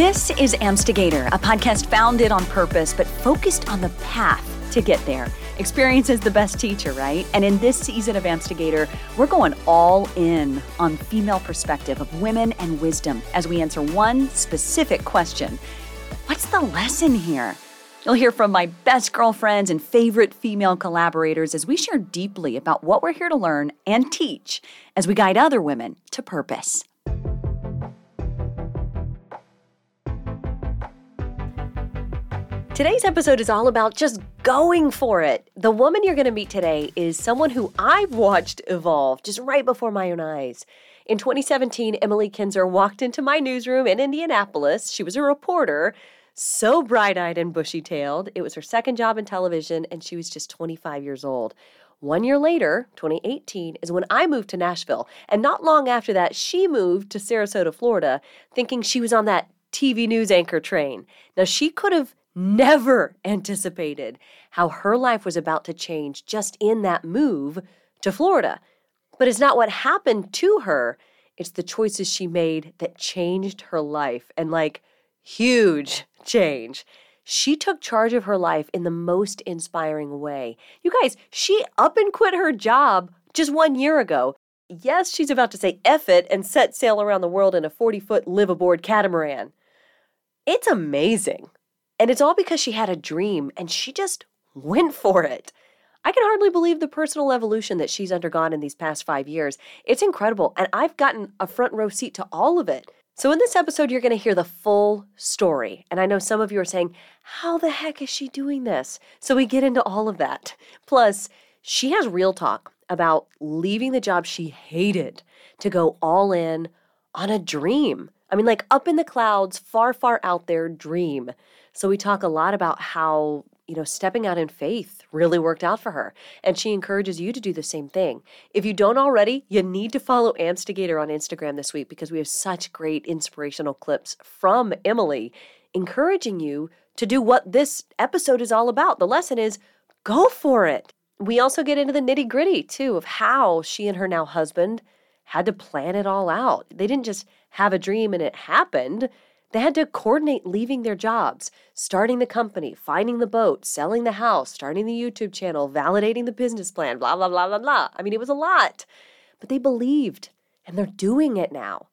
This is Amstigator, a podcast founded on purpose but focused on the path to get there. Experience is the best teacher, right? And in this season of Amstigator, we're going all in on female perspective of women and wisdom as we answer one specific question What's the lesson here? You'll hear from my best girlfriends and favorite female collaborators as we share deeply about what we're here to learn and teach as we guide other women to purpose. Today's episode is all about just going for it. The woman you're going to meet today is someone who I've watched evolve just right before my own eyes. In 2017, Emily Kinzer walked into my newsroom in Indianapolis. She was a reporter, so bright eyed and bushy tailed. It was her second job in television, and she was just 25 years old. One year later, 2018, is when I moved to Nashville. And not long after that, she moved to Sarasota, Florida, thinking she was on that TV news anchor train. Now, she could have never anticipated how her life was about to change just in that move to Florida. But it's not what happened to her, it's the choices she made that changed her life and like huge change. She took charge of her life in the most inspiring way. You guys, she up and quit her job just one year ago. Yes, she's about to say F it and set sail around the world in a 40 foot live aboard catamaran. It's amazing. And it's all because she had a dream and she just went for it. I can hardly believe the personal evolution that she's undergone in these past five years. It's incredible, and I've gotten a front row seat to all of it. So, in this episode, you're going to hear the full story. And I know some of you are saying, How the heck is she doing this? So, we get into all of that. Plus, she has real talk about leaving the job she hated to go all in on a dream. I mean, like up in the clouds, far, far out there, dream. So we talk a lot about how, you know, stepping out in faith really worked out for her. And she encourages you to do the same thing. If you don't already, you need to follow Amstigator on Instagram this week because we have such great inspirational clips from Emily encouraging you to do what this episode is all about. The lesson is go for it. We also get into the nitty gritty too of how she and her now husband had to plan it all out. They didn't just have a dream and it happened. They had to coordinate leaving their jobs, starting the company, finding the boat, selling the house, starting the YouTube channel, validating the business plan, blah, blah, blah, blah, blah. I mean, it was a lot, but they believed and they're doing it now.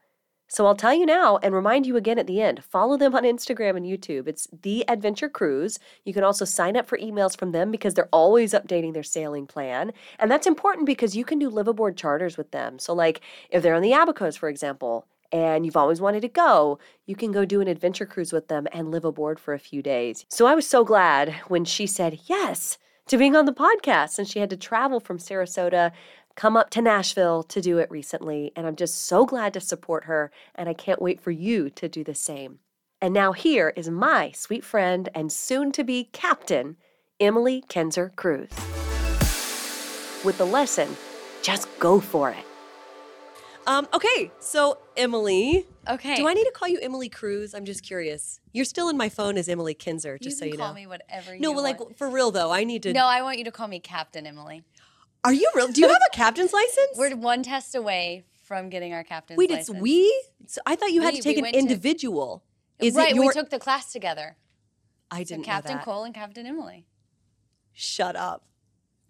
So I'll tell you now and remind you again at the end. Follow them on Instagram and YouTube. It's The Adventure Crews. You can also sign up for emails from them because they're always updating their sailing plan. And that's important because you can do live aboard charters with them. So, like if they're on the Abacos, for example, and you've always wanted to go, you can go do an adventure cruise with them and live aboard for a few days. So I was so glad when she said yes to being on the podcast and she had to travel from Sarasota come up to Nashville to do it recently and I'm just so glad to support her and I can't wait for you to do the same. And now here is my sweet friend and soon to be captain, Emily Kinzer Crews. With the lesson, just go for it. Um, okay, so Emily. Okay. Do I need to call you Emily Crews? I'm just curious. You're still in my phone as Emily Kinzer, just so you so you call know. me whatever you no, well, want. like for real though, I need to. no, I want you to call me Captain Emily. Are you real? Do you have a captain's license? We're one test away from getting our captain's Wait, license. Wait, it's we. So I thought you had We- to take we an went to- individual. Is right, it your? we took the class together. I didn't Captain know that. Cole and Captain Emily. Shut up.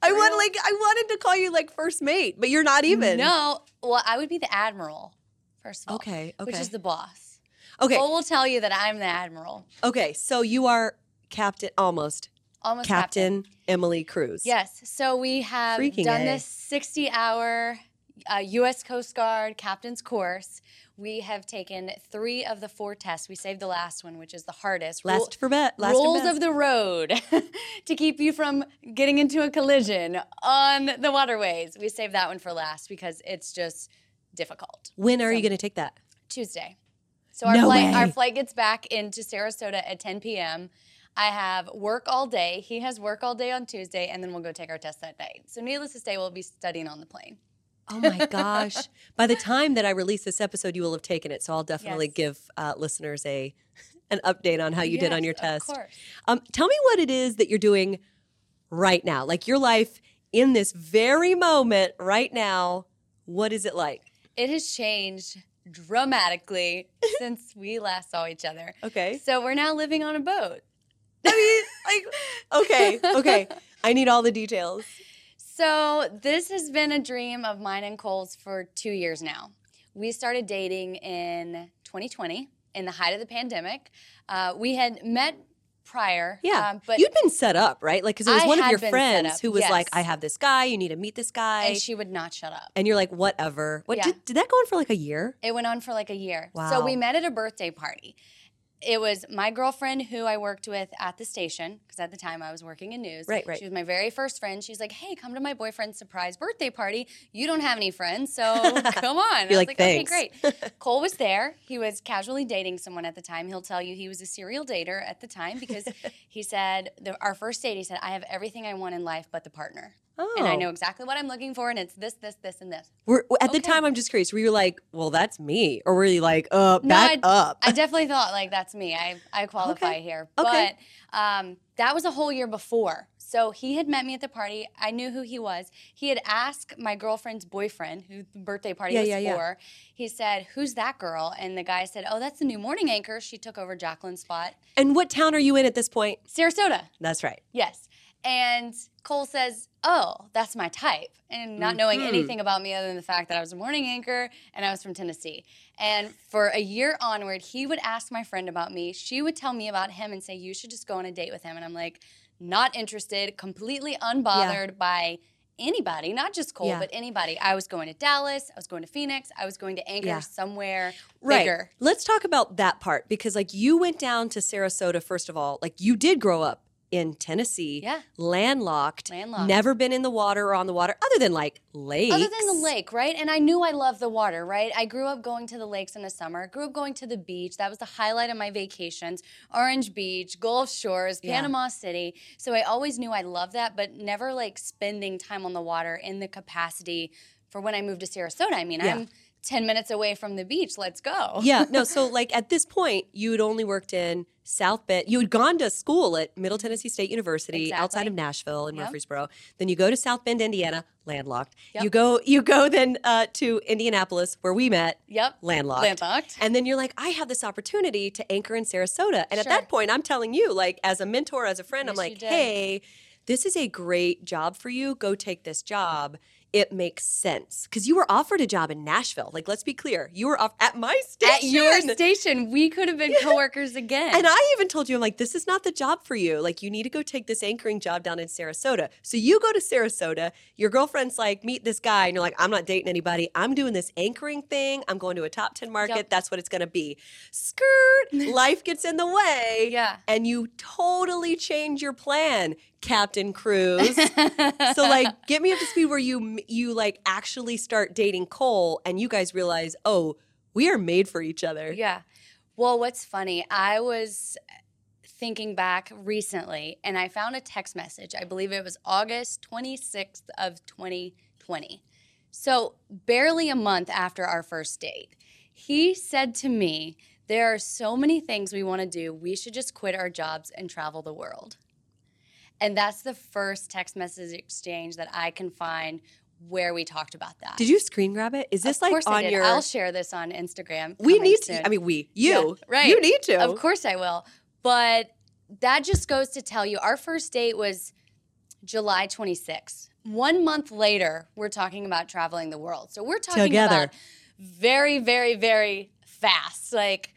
I want like I wanted to call you like first mate, but you're not even. No, well, I would be the admiral, first of all. Okay, Which is the boss. Okay. Cole will tell you that I'm the admiral. Okay. So you are captain, almost Almost captain, Emily Crews. Yes. So we have Freaking done A. this 60 hour uh, U.S. Coast Guard captain's course. We have taken three of the four tests. We saved the last one, which is the hardest. Rule- Last for bet. Last rules of the road to keep you from getting into a collision on the waterways. We saved that one for last because it's just difficult. When are you going to take that? Tuesday. So our No flight our flight gets back into Sarasota at 10 p.m. I have work all day. He has work all day on Tuesday, and then we'll go take our test that night. So needless to say, we'll be studying on the plane. Oh my gosh. By the time that I release this episode, you will have taken it. So I'll definitely Yes. give uh, listeners a an update on how you did on Yes, your of test. course. Um, tell me what it is that you're doing right now, like your life in this very moment right now. What is it like? It has changed dramatically since we last saw each other. Okay. So we're now living on a boat. I mean, like, okay, okay. I need all the details. So this has been a dream of mine and Cole's for two years now. We started dating in 2020 in the height of the pandemic. Uh, we had met prior, Yeah, um, but you'd been set up, right? Like, because it was I one of your friends who was like, "I have this guy. You need to meet this guy," and she would not shut up. and you're like, "Whatever." What Yeah. did, did that go on for like a year? It went on for like a year. Wow. So we met at a birthday party. It was my girlfriend who I worked with at the station because at the time I was working in news. Right, right. She was my very first friend. She's like, "Hey, come to my boyfriend's surprise birthday party. You don't have any friends, so come on." You're I was like, "Okay, "Thanks." great." Cole was there. He was casually dating someone at the time. He'll tell you he was a serial dater at the time because he said the, our first date. He said, "I have everything I want in life but the partner." Oh, And I know exactly what I'm looking for, and it's this, this, this, and this. We're, at the time, I'm just curious. Were you like, "Well, that's me," or were you like, "Uh, No, back I- up"? I definitely thought like that's me. I I qualify Okay. here, Okay. but um, that was a whole year before. So he had met me at the party. I knew who he was. He had asked my girlfriend's boyfriend, who the birthday party Yeah, was yeah, yeah. for. He said, "Who's that girl?" And the guy said, "Oh, that's the new morning anchor. She took over Jacqueline's spot, and what town are you in at this point? Sarasota." That's right. Yes. And Cole says, Oh, that's my type. And not knowing Mhm. anything about me other than the fact that I was a morning anchor and I was from Tennessee. And for a year onward, he would ask my friend about me. She would tell me about him and say, You should just go on a date with him. And I'm like, Not interested, completely unbothered by anybody, not just Cole, Yeah. but anybody. I was going to Dallas, I was going to Phoenix, I was going to anchor Yeah. somewhere Right. bigger. Let's talk about that part because, like, you went down to Sarasota first of all. Like, you did grow up in Tennessee, Yeah. landlocked, Landlocked. never been in the water or on the water, other than like lakes. Other than the lake, right? And I knew I loved the water, right? I grew up going to the lakes in the summer. Grew up going to the beach. That was the highlight of my vacations. Orange Beach, Gulf Shores, Yeah. Panama City. So I always knew I loved that, but never like spending time on the water in the capacity for when I moved to Sarasota. I mean, Yeah. I'm 10 minutes away from the beach. Let's go. yeah, no. So, like at this point, you had only worked in South Bend. You had gone to school at Middle Tennessee State University outside of Nashville in Yep. Murfreesboro. Then you go to South Bend, Indiana, landlocked. Yep. You go, you go then uh, to Indianapolis, where we met, Yep. landlocked. Landlocked. And then you're like, I have this opportunity to anchor in Sarasota. And at that point, I'm telling you, like, as a mentor, as a friend, I'm like, hey, this is a great job for you. Go take this job. It makes sense because you were offered a job in Nashville. Like, let's be clear, you were off at my station. At your station, we could have been coworkers again. And I even told you, I'm like, this is not the job for you. Like, you need to go take this anchoring job down in Sarasota. So you go to Sarasota. Your girlfriend's like, meet this guy. And you're like, I'm not dating anybody. I'm doing this anchoring thing. I'm going to a top 10 market. Yep. That's what it's going to be. Skirt. Life gets in the way. Yeah. And you totally change your plan, Captain Crews. so like get me up to speed where you you like actually start dating Cole and you guys realize, "Oh, we are made for each other." Yeah. Well, what's funny, I was thinking back recently and I found a text message. I believe it was August 26th of 2020. So, barely a month after our first date. He said to me, "There are so many things we want to do. We should just quit our jobs and travel the world." And that's the first text message exchange that I can find where we talked about that. Did you screen grab it? Is this of like course I on did. your I'll share this on Instagram. We need soon. to I mean we, you. Yeah, right. You need to. Of course I will. But that just goes to tell you our first date was July 26th. One month later, we're talking about traveling the world. So we're talking Together. about very, very, very fast. Like,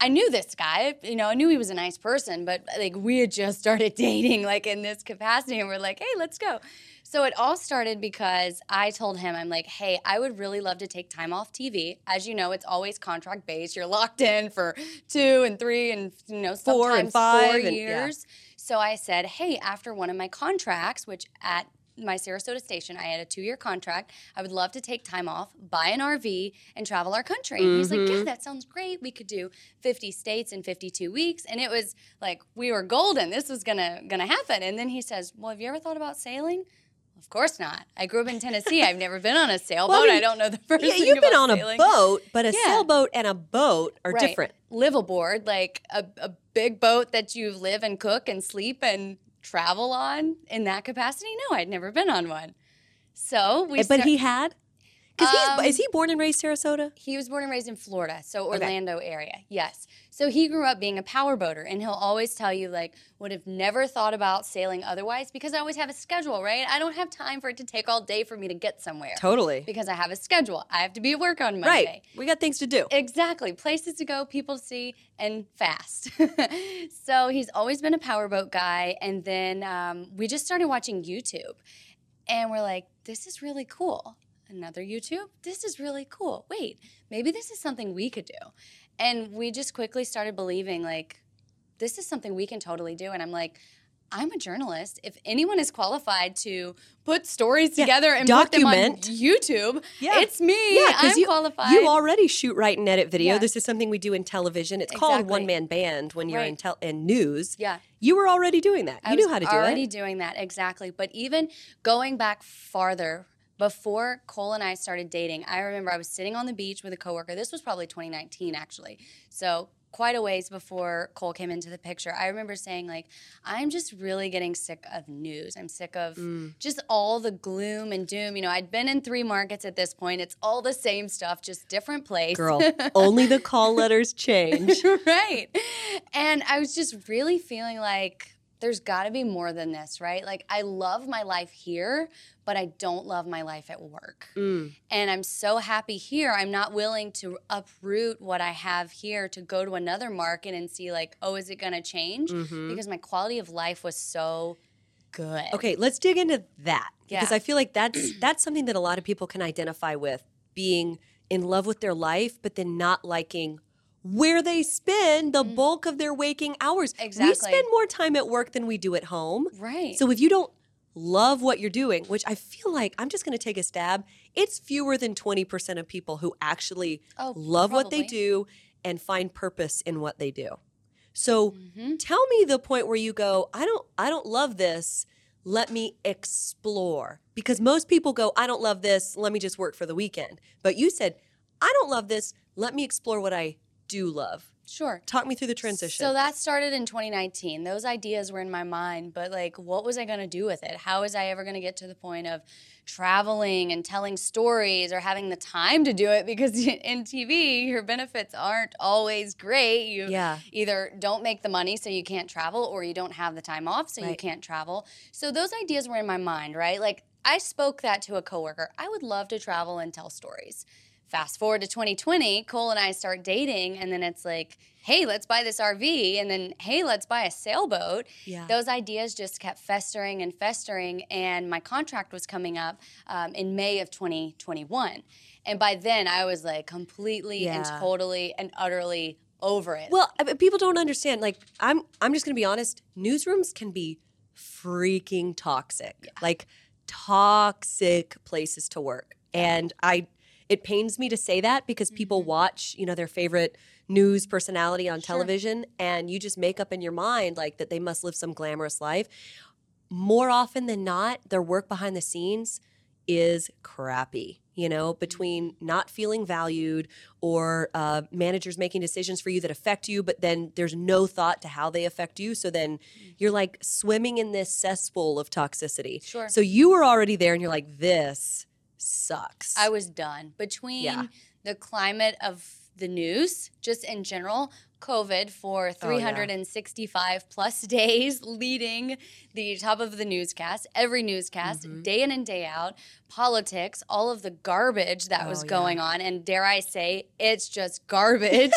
I knew this guy, you know, I knew he was a nice person, but like we had just started dating, like in this capacity, and we're like, hey, let's go. So it all started because I told him, I'm like, hey, I would really love to take time off TV. As you know, it's always contract based. You're locked in for two and three and you know Four and five four and- yeah. years. So I said, hey, after one of my contracts, which at my Sarasota station, I had a two year contract. I would love to take time off, buy an RV, and travel our country. And he's like, Mm-hmm. Yeah, that sounds great. We could do 50 states in 52 weeks. And it was like, we were golden. This was gonna gonna happen. And then he says, Well, have you ever thought about sailing? Of course not. I grew up in Tennessee. I've never been on a sailboat. Well, I mean, I don't know the first yeah, you've been on sailing. a boat, but a Yeah. sailboat and a boat are Right. different. Live aboard, like a, a big boat that you live and cook and sleep and travel on in that capacity? No, I'd never been on one. So we but start- he had Because Um, he's is he born and raised Sarasota? He was born and raised in Florida, so Orlando area. Yes. So he grew up being a powerboater, and he'll always tell you like would have never thought about sailing otherwise because I always have a schedule, right? I don't have time for it to take all day for me to get somewhere Totally. because I have a schedule. I have to be at work on Monday. Right. We got things to do. Exactly. Places to go, people to see, and fast. so he's always been a powerboat guy. And then um, we just started watching YouTube. And we're like, this is really cool. Another YouTube? This is really cool. Wait, maybe this is something we could do. And we just quickly started believing, like, this is something we can totally do. And I'm like, I'm a journalist. If anyone is qualified to put stories Yeah, together and put them on document. YouTube, Yeah. it's me. Yeah, I'm you, qualified. you already shoot, write, and edit video. Yeah. This is something we do in television. It's called one man band when you're in Right. tel- in news. yeah. You were already doing that. I You knew how to do it. already doing that exactly. But even going back farther, before Cole and I started dating, I remember I was sitting on the beach with a coworker. This was probably 2019, actually. So quite a ways before Cole came into the picture. I remember saying like, I'm just really getting sick of news. I'm sick of Mm. just all the gloom and doom. You know, I'd been in three markets at this point. It's all the same stuff, just different place. Girl, only the call letters change. right. And I was just really feeling like there's got to be more than this, right? Like I love my life here, but I don't love my life at work. Mm. And I'm so happy here. I'm not willing to uproot what I have here to go to another market and see like, oh, is it going to change? Mhm. Because my quality of life was so good. Okay, let's dig into that because I feel like that's that's something that a lot of people can identify with being in love with their life, but then not liking where they spend the bulk of their waking hours. We Mm. Spend more time at work than we do at home. Right. So if you don't love what you're doing, which I feel like I'm just going to take a stab, it's fewer than 20% of people who actually Oh, love what they do and find purpose in what they do. So Mhm. tell me the point where you go, I don't I don't love this. Let me explore. Because most people go, I don't love this. Let me just work for the weekend. But you said, I don't love this. Let me explore what I do love. Sure. Talk me through the transition. So that started in 2019. Those ideas were in my mind, but like, what was I going to do with it? How was I ever going to get to the point of traveling and telling stories or having the time to do it? Because in TV, your benefits aren't always great. You Yeah. either don't make the money so you can't travel, or you don't have the time off so you can't travel. So those ideas were in my mind, right? Like, I spoke that to a coworker. I would love to travel and tell stories fast forward to 2020 cole and i start dating and then it's like hey let's buy this rv and then hey let's buy a sailboat yeah. those ideas just kept festering and festering and my contract was coming up um, in may of 2021 and by then i was like completely and totally and utterly over it Well, people don't understand. Like, I'm I'm just gonna be honest. Newsrooms can be freaking toxic. Like toxic places to work. And I it pains me to say that because people mm-hmm. watch, you know, their favorite news personality on Sure. television and you just make up in your mind like that they must live some glamorous life. More often than not, their work behind the scenes is crappy, you know, between mm-hmm. not feeling valued or uh, managers making decisions for you that affect you, but then there's no thought to how they affect you. So then mm-hmm. you're like swimming in this cesspool of toxicity. Sure. So you were already there and you're like, this sucks. I was done. Between Yeah. the climate of the news, just in general, COVID Oh, for 365 plus days leading the top of the newscast, every newscast, Mm-hmm. day in and day out, politics, all of the garbage that was Oh, yeah. going on. And dare I say, it's just garbage.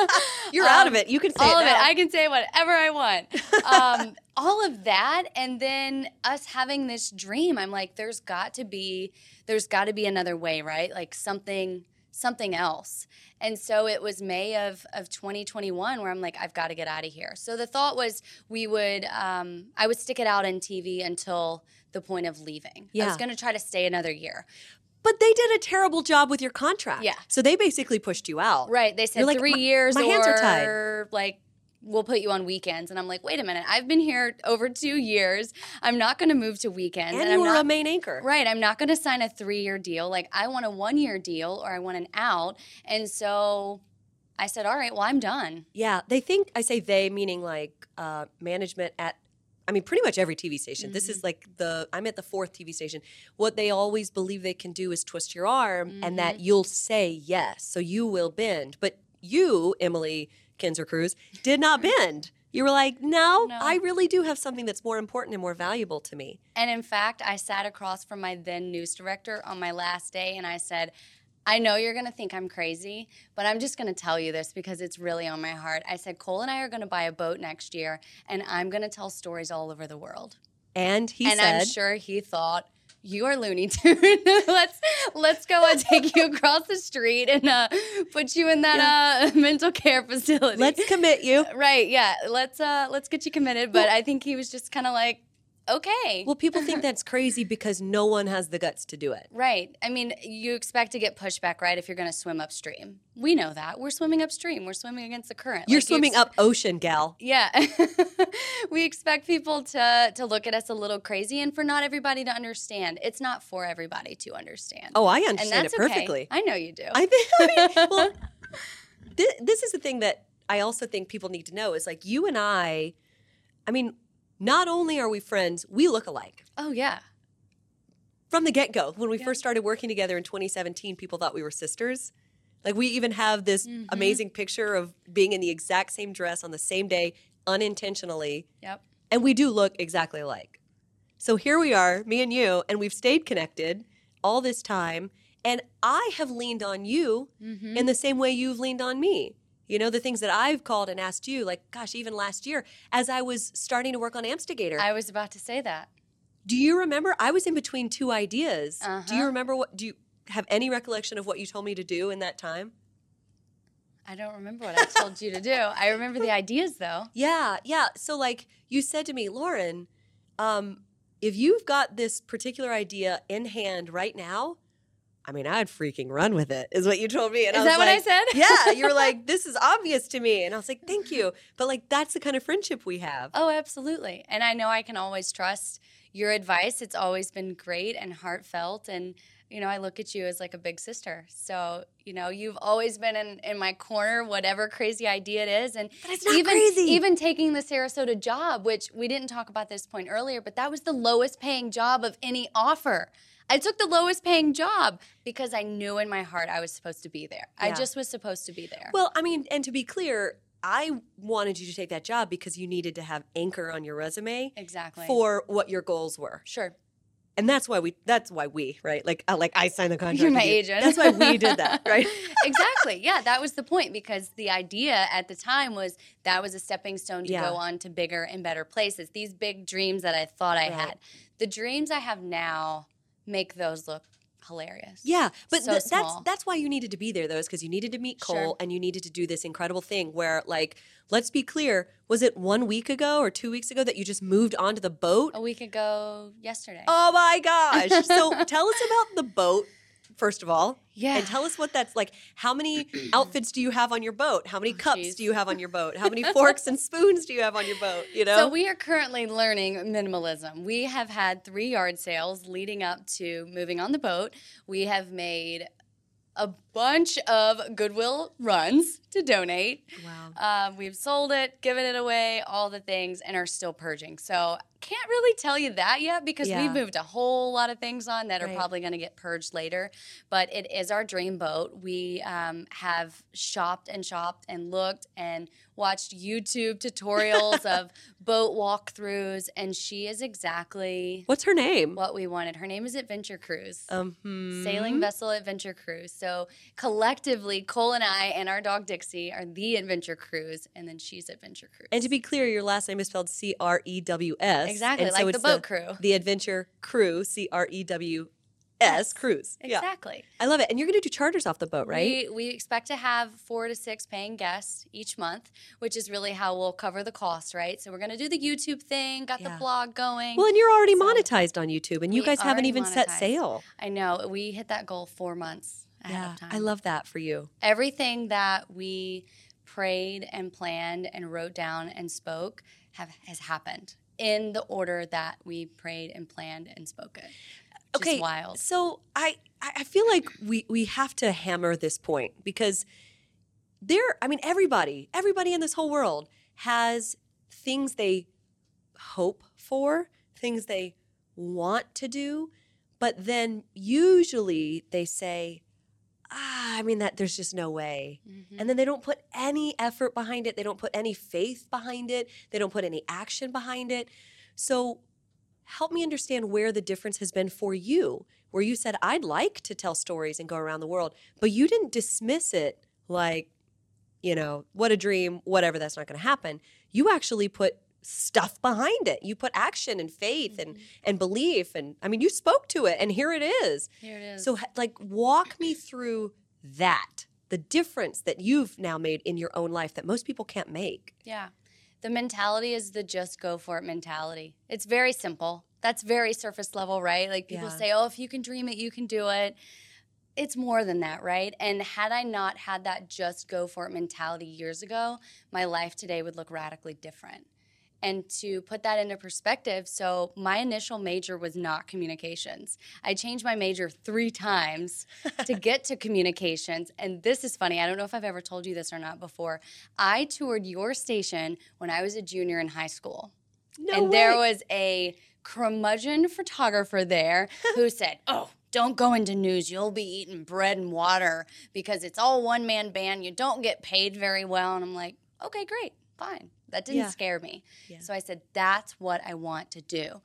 you're out of Um, it. You can say all it of it. I can say whatever I want. Um, all of that, and then us having this dream. I'm like, there's got to be, there's got to be another way, right? Like something, something else. And so it was May of of 2021 where I'm like, I've got to get out of here. So the thought was we would, um, I would stick it out in TV until the point of leaving. yeah. I was going to try to stay another year. but they did a terrible job with your contract. Yeah. So they basically pushed you out. Right. They said like, three "My- years my or hands are tied." like we'll put you on weekends. And I'm like, wait a minute, I've been here over two years. I'm not gonna move to weekends. And, I'm you were not a main anchor. Right. I'm not gonna sign a three year deal. Like I want a one year deal or I want an out. And so I said, All right, well, I'm done. Yeah, they think I say they meaning like uh, management at I mean, pretty much every TV station. This is like the I'm at the fourth TV station. What they always believe they can do is twist your arm, and that you'll say yes, so you will bend. But you, Emily Kinzer Crews, did not mm-hmm. bend. You were like, no, No. I really do have something that's more important and more valuable to me. And in fact, I sat across from my then news director on my last day and I said, I know you're going to think I'm crazy, but I'm just going to tell you this because it's really on my heart. I said, Cole and I are going to buy a boat next year and I'm going to tell stories all over the world. And he said and said, I'm sure he thought, you are Looney Tune. let's let's go and take you across the street and uh, put you in that uh, mental care facility. let's commit you. right, yeah. Let's uh, let's get you committed. But I think he was just kind of like, okay, Well, people think that's crazy because no one has the guts to do it. Right. I mean, you expect to get pushback, right, if you're going to swim upstream. We know that. We're swimming upstream. We're swimming against the current. You're Like, you swimming ex- up ocean, gal. Yeah. we expect people to to look at us a little crazy and for not everybody to understand. It's not for everybody to understand. Oh, I and understand it perfectly. Okay. I know you do. I think. I mean, well, this, this is the thing that I also think people need to know is like you and I. I mean, not only are we friends, we look alike oh yeah. from the get go. When we Yeah. first started working together in 2017, people thought we were sisters. Like we even have this Mm-hmm. amazing picture of being in the exact same dress on the same day, unintentionally, Yep. and we do look exactly alike. So here we are, me and you, and we've stayed connected all this time. And I have leaned on you Mm-hmm. in the same way you've leaned on me. You know, the things that I've called and asked you, like, gosh, even last year, as I was starting to work on Amstigator. I was about to say that. do you remember? I was in between two ideas. Do you Uh-huh. remember what, do you have any recollection of what you told me to do in that time? I don't remember what I told you to do. I remember the ideas though. Yeah, yeah. So, like, you said to me, Lauren, um, if you've got this particular idea in hand right now, I mean, I'd freaking run with it, is what you told me. And Is I was that what I said? yeah, you were like, this is obvious to me. And I was like, thank you. But, like, that's the kind of friendship we have. Oh, absolutely. And I know I can always trust your advice. It's always been great and heartfelt. And, you know, I look at you as like a big sister. So, you know, you've always been in, in my corner, whatever crazy idea it is. And But it's not even, crazy. even taking the Sarasota job, which we didn't talk about this point earlier, but that was the lowest paying job of any offer. I took the lowest paying job because I knew in my heart I was supposed to be there. I just was supposed to be there. Well, I mean, and to be clear, I wanted you to take that job because you needed to have anchor on your resume exactly. for what your goals were. Sure. And that's why we that's why we, right? Like uh, like I signed the contract. You're my you. agent. That's why we did that, right? exactly. Yeah, that was the point because the idea at the time was that was a stepping stone to Yeah. go on to bigger and better places. These big dreams that I thought I Right. had. The dreams I have now make those look hilarious. Yeah, but So th- that's that's why you needed to be there though, is because you needed to meet Cole Sure. and you needed to do this incredible thing where, like, let's be clear, was it one week ago or two weeks ago that you just moved onto the boat? A week ago yesterday. Oh my gosh! so tell us about the boat first of all, yeah. and tell us what that's like. How many outfits do you have on your boat? How many Oh, cups jeez. do you have on your boat? How many forks and spoons do you have on your boat? You know, So we are currently learning minimalism. We have had three yard sales leading up to moving on the boat. We have made a bunch of Goodwill runs to donate. wow. Um, we've sold it, given it away, all the things, and are still purging. So can't really tell you that yet because Yeah. we've moved a whole lot of things on that are Right. probably going to get purged later. But it is our dream boat. We um, have shopped and shopped and looked and watched YouTube tutorials of boat walkthroughs, and she is exactly What's her name? what we wanted. Her name is Adventure Crews. Um, hmm. Sailing Vessel Adventure Crews. So collectively, Cole and I and our dog Dixie are the Adventure Crews, and then she's Adventure Crews. And to be clear, your last name is spelled C R E W S. Exactly, and like the it's boat crew. The Adventure Crew, C R E W S, Crews. Yeah. exactly. I love it. And you're going to do charters off the boat, right? We, we expect to have four to six paying guests each month, which is really how we'll cover the cost, right? So we're going to do the YouTube thing, got Yeah. the blog going. well, and you're already So- monetized on YouTube, and you guys haven't even set sail. I know we hit that goal four months ahead of time. I love that for you. everything that we prayed and planned and wrote down and spoke have has happened in the order that we prayed and planned and spoke it. Okay, wild. So I I I feel like we we have to hammer this point because there. I mean, everybody, everybody in this whole world has things they hope for, things they want to do, but then usually they say, ah, I mean that there's just no way. Mhm. And then they don't put any effort behind it. They don't put any faith behind it. They don't put any action behind it. So help me understand where the difference has been for you, where you said, I'd like to tell stories and go around the world, but you didn't dismiss it like, you know, what a dream, whatever, that's not going to happen. You actually put stuff behind it. You put action and faith and mm-hmm. and belief and I mean you spoke to it and here it is. Here it is. So, like, walk me through that the difference that you've now made in your own life that most people can't make. Yeah. The mentality is the just go for it mentality. It's very simple. That's very surface level, right? Like people Yeah. say, oh, if you can dream it, you can do it. It's more than that, right? And had I not had that just go for it mentality years ago, my life today would look radically different. And to put that into perspective, so my initial major was not communications. I changed my major three times to get to communications. And this is funny. I don't know if I've ever told you this or not before. I toured your station when I was a junior in high school. No and there was a curmudgeon photographer there who said, Oh, don't go into news. You'll be eating bread and water because it's all one man band. You don't get paid very well. And I'm like, Okay, great, fine. That didn't Yeah. scare me. Yeah. So I said, That's what I want to do.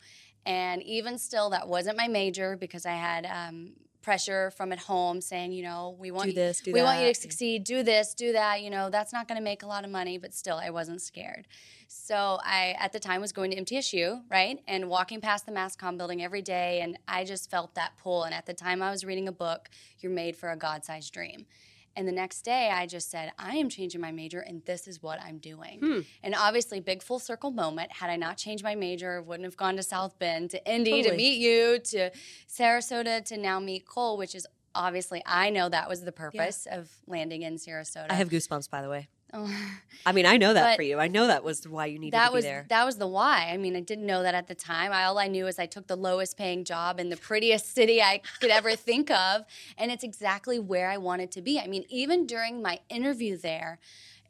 And even still, that wasn't my major because I had um, pressure from at home saying, you know, we want do this, do we that. want you to succeed do this do that you know that's not going to make a lot of money but still i wasn't scared so i at the time was going to mtsu right and walking past the masscom building every day and i just felt that pull and at the time i was reading a book you're made for a god-sized dream and the next day i just said i am changing my major and this is what i'm doing. Hmm. and obviously big full circle moment. Had i not changed my major wouldn't have gone to south bend to indy to meet you to sarasota to now meet cole which is obviously i know that was the purpose of landing in sarasota. I have goosebumps, by the way. Oh. I mean, I know that But for you. I know that was why you needed that to be was there. that was the why. I mean, I didn't know that at the time. I, all I knew is I took the lowest paying job in the prettiest city I could ever think of, and it's exactly where I wanted to be. I mean, even during my interview there,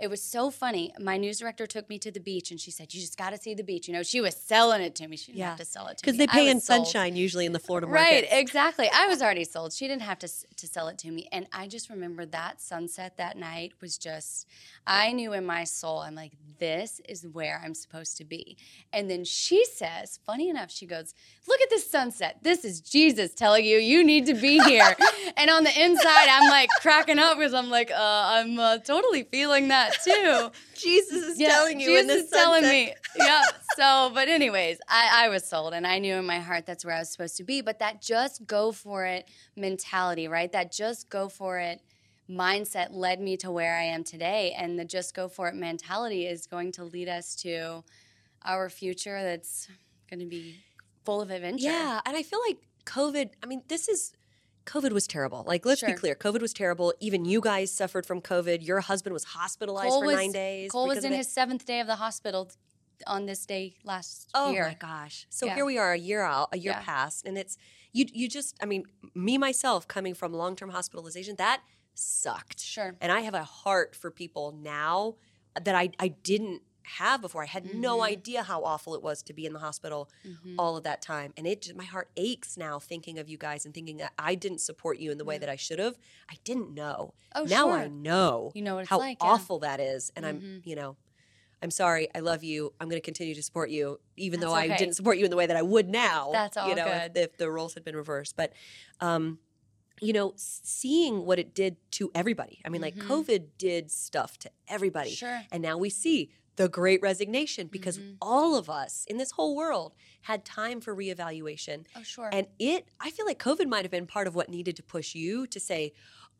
it was so funny. My news director took me to the beach, and she said, "You just got to see the beach." You know, she was selling it to me. She didn't Yeah. have to sell it to me Because they pay in sold. sunshine usually in the Florida market. Right, exactly. I was already sold. She didn't have to to sell it to me, and I just remember that sunset that night was just. I knew in my soul, I'm like, this is where I'm supposed to be. And then she says, funny enough, she goes, "Look at this sunset. This is Jesus telling you you need to be here." and on the inside, I'm like cracking up because I'm like, uh, I'm uh, totally feeling that too. Jesus is Yeah, telling you Jesus is telling me. Yeah. So, but anyways, I, I was sold, and I knew in my heart that's where I was supposed to be. But that just go for it mentality, right? That just go for it mindset led me to where I am today, and the just go for it mentality is going to lead us to our future that's going to be full of adventure. Yeah, and I feel like COVID. I mean, this is COVID was terrible. Like, let's be clear, COVID was terrible. Even you guys suffered from COVID. Your husband was hospitalized Cole for was, nine days. Cole was in his seventh day of the hospital on this day last Oh year. Oh my gosh! So Yeah. here we are, a year out, a year Yeah. past, and it's you. You just, I mean, me myself coming from long term hospitalization, that sucked. Sure. And I have a heart for people now that I I didn't have before. I had no Mhm. idea how awful it was to be in the hospital Mhm. all of that time, and it just, my heart aches now thinking of you guys and thinking that I didn't support you in the way Yeah. that I should have. I didn't know. Oh, now sure. I know You know what it's how like. yeah. awful that is, and I'm Mhm. you know. I'm sorry. I love you. I'm going to continue to support you, even though That's I didn't support you in the way that I would now. That's all you know, good. If, if the roles had been reversed. But, um, you know, seeing what it did to everybody. I mean, like Mhm. COVID did stuff to everybody, Sure. and now we see the Great Resignation because Mhm. all of us in this whole world had time for reevaluation, Oh, sure. and it. I feel like COVID might have been part of what needed to push you to say.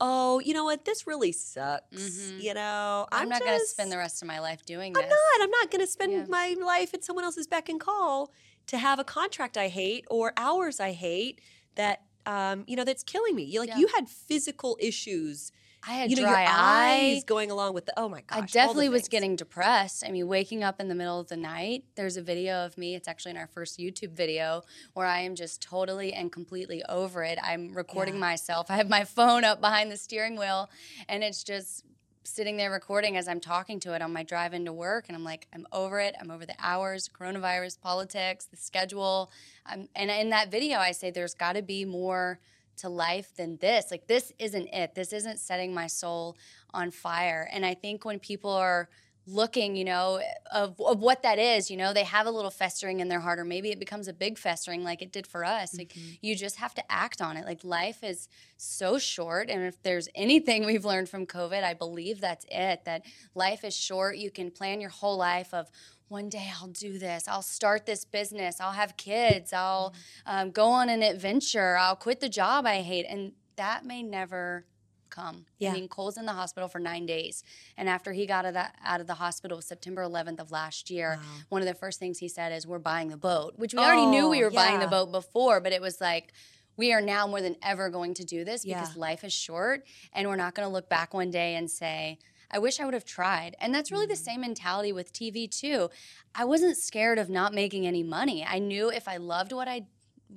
Oh, you know what? This really sucks. Mhm. You know, I'm, I'm, not going to spend the rest of my life doing this. I'm not. I'm not going to spend Yeah. my life at someone else's beck and call to have a contract I hate or hours I hate that um, you know that's killing me. You like Yeah. you had physical issues. I had You know, dry eyes going along with the oh my gosh. I definitely was getting depressed. I mean, waking up in the middle of the night. There's a video of me. It's actually in our first YouTube video where I am just totally and completely over it. I'm recording Yeah. myself. I have my phone up behind the steering wheel, and it's just sitting there recording as I'm talking to it on my drive into work, and I'm like, I'm over it. I'm over the hours, coronavirus, politics, the schedule. Um, and in that video, I say there's got to be more to life than this. Like, this isn't it. This isn't setting my soul on fire. And I think when people are looking, you know, of, of what that is, you know, they have a little festering in their heart, or maybe it becomes a big festering like it did for us. Like, Mm-hmm. you just have to act on it. Like, life is so short. And if there's anything we've learned from COVID, I believe that's it that life is short. You can plan your whole life of, one day I'll do this. I'll start this business. I'll have kids. I'll um, go on an adventure. I'll quit the job I hate. And that may never come. Yeah. I mean, Cole's in the hospital for nine days, and after he got out of, that, out of the hospital September 11th of last year, Wow. one of the first things he said is, "We're buying the boat," which we already knew we Oh, were buying the boat before, but it was like. We are now more than ever going to do this because Yeah. life is short, and we're not going to look back one day and say, I wish I would have tried. And that's really the Mm-hmm. same mentality with TV, too. I wasn't scared of not making any money. I knew if I loved what I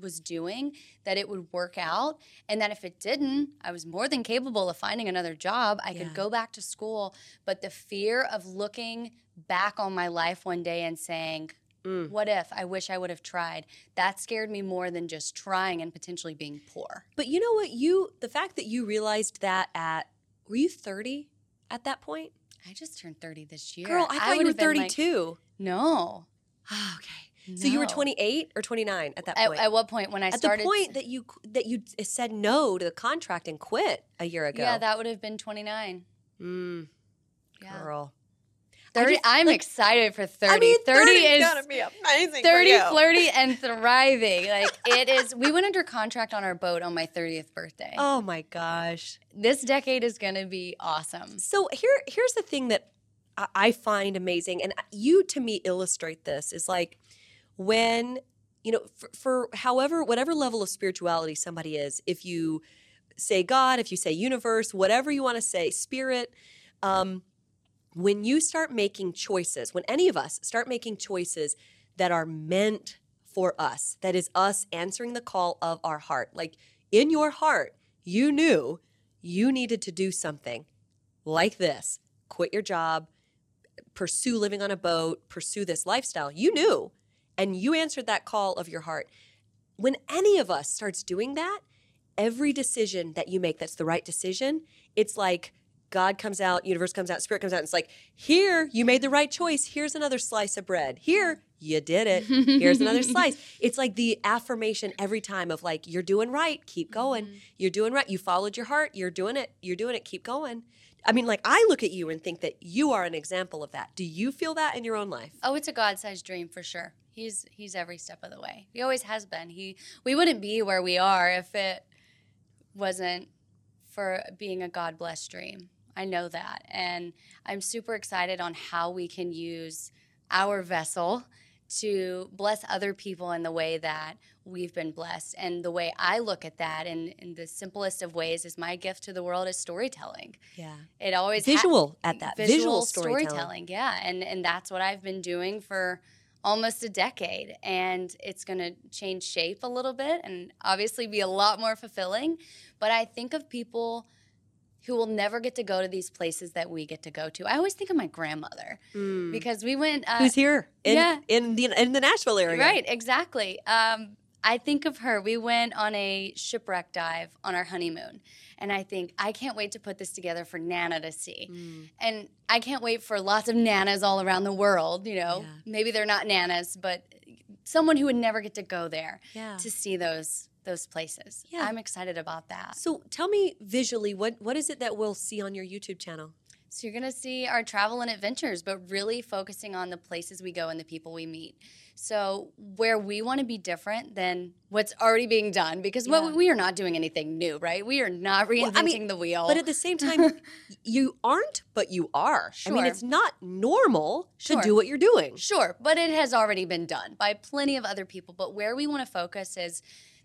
was doing that it would work out and that if it didn't i was more than capable of finding another job i Yeah. could go back to school but the fear of looking back on my life one day and saying Mm. what if i wish i would have tried that scared me more than just trying and potentially being poor But you know what? You the fact that you realized that at were you 30 at that point? i just turned 30 this year Girl, I thought you were have been like- 32. no okay. So you were 28 or 29 at that at, point? at what point when i at started At the point that you that you said no to the contract and quit a year ago. yeah that would have been 29 mm, yeah girl. 30 just, i'm like- excited for 30 I mean, 30 is gotta be amazing. 30 flirty and thriving like it is we went under contract on our boat on my 30th birthday Oh my gosh. this decade is going to be awesome So here, here's the thing that I- I find amazing, and you to me illustrate this is like when you know for, for however whatever level of spirituality somebody is, if you say God, if you say universe, whatever you want to say, spirit. Um, when you start making choices, when any of us start making choices that are meant for us, that is us answering the call of our heart, like in your heart, you knew you needed to do something like this quit your job, pursue living on a boat, pursue this lifestyle. You knew, and you answered that call of your heart. When any of us starts doing that, every decision that you make that's the right decision, it's like God comes out, universe comes out, spirit comes out. And it's like, here, you made the right choice. Here's another slice of bread. Here, you did it. Here's another slice. It's like the affirmation every time of like, you're doing right, keep mm-hmm. going. You're doing right. You followed your heart, you're doing it, you're doing it, keep going. I mean, like, I look at you and think that you are an example of that. Do you feel that in your own life? oh it's a god-sized dream for sure he's he's every step of the way he always has been he we wouldn't be where we are if it wasn't for being a god blessed dream i know that and i'm super excited on how we can use our vessel to bless other people in the way that we've been blessed. And the way I look at that in, in the simplest of ways is my gift to the world is storytelling. Yeah. It always ha- Visual at that. Visual, storytelling. storytelling. Yeah, and and that's what I've been doing for almost a decade, and it's going to change shape a little bit, and obviously be a lot more fulfilling. But I think of people who will never get to go to these places that we get to go to. I always think of my grandmother Mm. because we went. Uh, Who's here in, yeah. in, the, in the Nashville area? Right, exactly. Um, I think of her. We went on a shipwreck dive on our honeymoon. And I think, I can't wait to put this together for Nana to see. Mm. And I can't wait for lots of Nanas all around the world. You know, Yeah. maybe they're not Nanas, but someone who would never get to go there Yeah. to see those those places. Yeah. I'm excited about that. So tell me visually, what what is it that we'll see on your YouTube channel? So you're going to see our travel and adventures, but really focusing on the places we go and the people we meet. So where we want to be different than what's already being done, because Yeah. what we are not doing anything new, right? We are not reinventing Well, I mean, the wheel. But at the same time, you aren't, but you are. Sure. I mean, it's not normal to Sure. do what you're doing. Sure, but it has already been done by plenty of other people. But where we want to focus is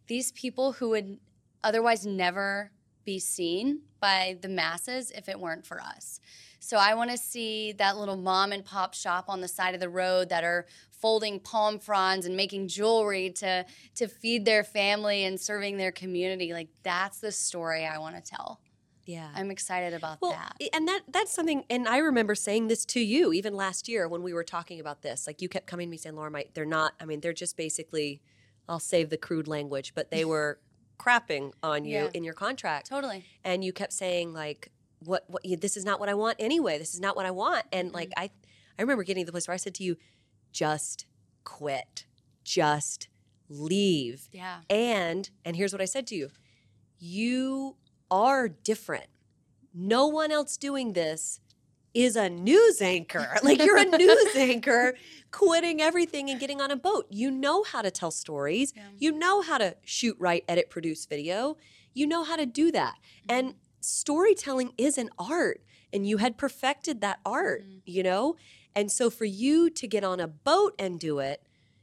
these people who would otherwise never be seen by the masses if it weren't for us. So I want to see that little mom and pop shop on the side of the road that are folding palm fronds and making jewelry to to feed their family and serving their community. Like that's the story I want to tell. Yeah. I'm excited about well, that. and that that's something. And I remember saying this to you even last year when we were talking about this. Like you kept coming to me saying, "Laura, my, they're not. I mean, they're just basically. I'll save the crude language, but they were crapping on you Yeah. in your contract." Totally. and you kept saying like what what you, this is not what I want anyway this is not what I want and mm-hmm. like I I remember getting to the place where I said to you just quit just leave Yeah. and and here's what I said to you you are different no one else doing this is a news anchor. Like you're a news anchor quitting everything and getting on a boat. You know how to tell stories. Yeah. you know how to shoot write edit produce video. You know how to do that. And storytelling is an art and you had perfected that art Mhm. you know? And so for you to get on a boat and do it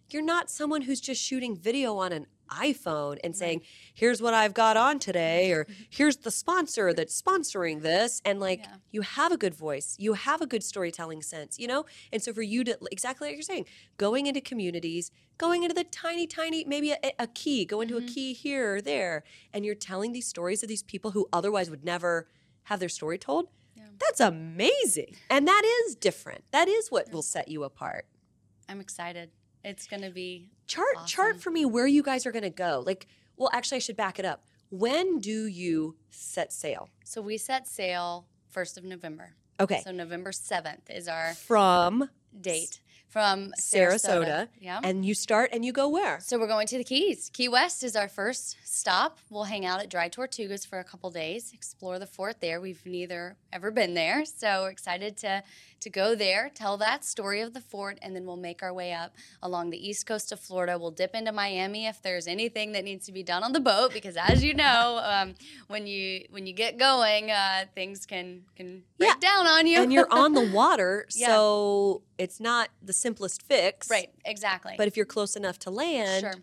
you're not someone who's just shooting video on an iphone and saying here's what i've got on today or here's the sponsor that's sponsoring this and like Yeah. you have a good voice you have a good storytelling sense you know and so for you to exactly like you're saying going into communities going into the tiny tiny maybe a, a key go into Mhm. a key here or there and you're telling these stories of these people who otherwise would never have their story told Yeah. that's amazing and that is different that is what will set you apart I'm excited. It's going to be chart chart for me where you guys are going to go. Like well actually i should back it up. When do you set sail? So we set sail 1st of November. okay. So November 7th is our from date from Sarasota, Sarasota. Yeah. and you start and you go where So we're going to the Keys. Key West is our first stop. We'll hang out at Dry Tortugas for a couple days, explore the fort there. We've neither ever been there, so we're excited to to go there, tell that story of the fort, and then we'll make our way up along the east coast of Florida. We'll dip into Miami if there's anything that needs to be done on the boat, because as you know, um, when you when you get going, uh, things can can break Yeah. down on you. and you're on the water Yeah. It's not the simplest fix right, exactly. but if you're close enough to land Sure.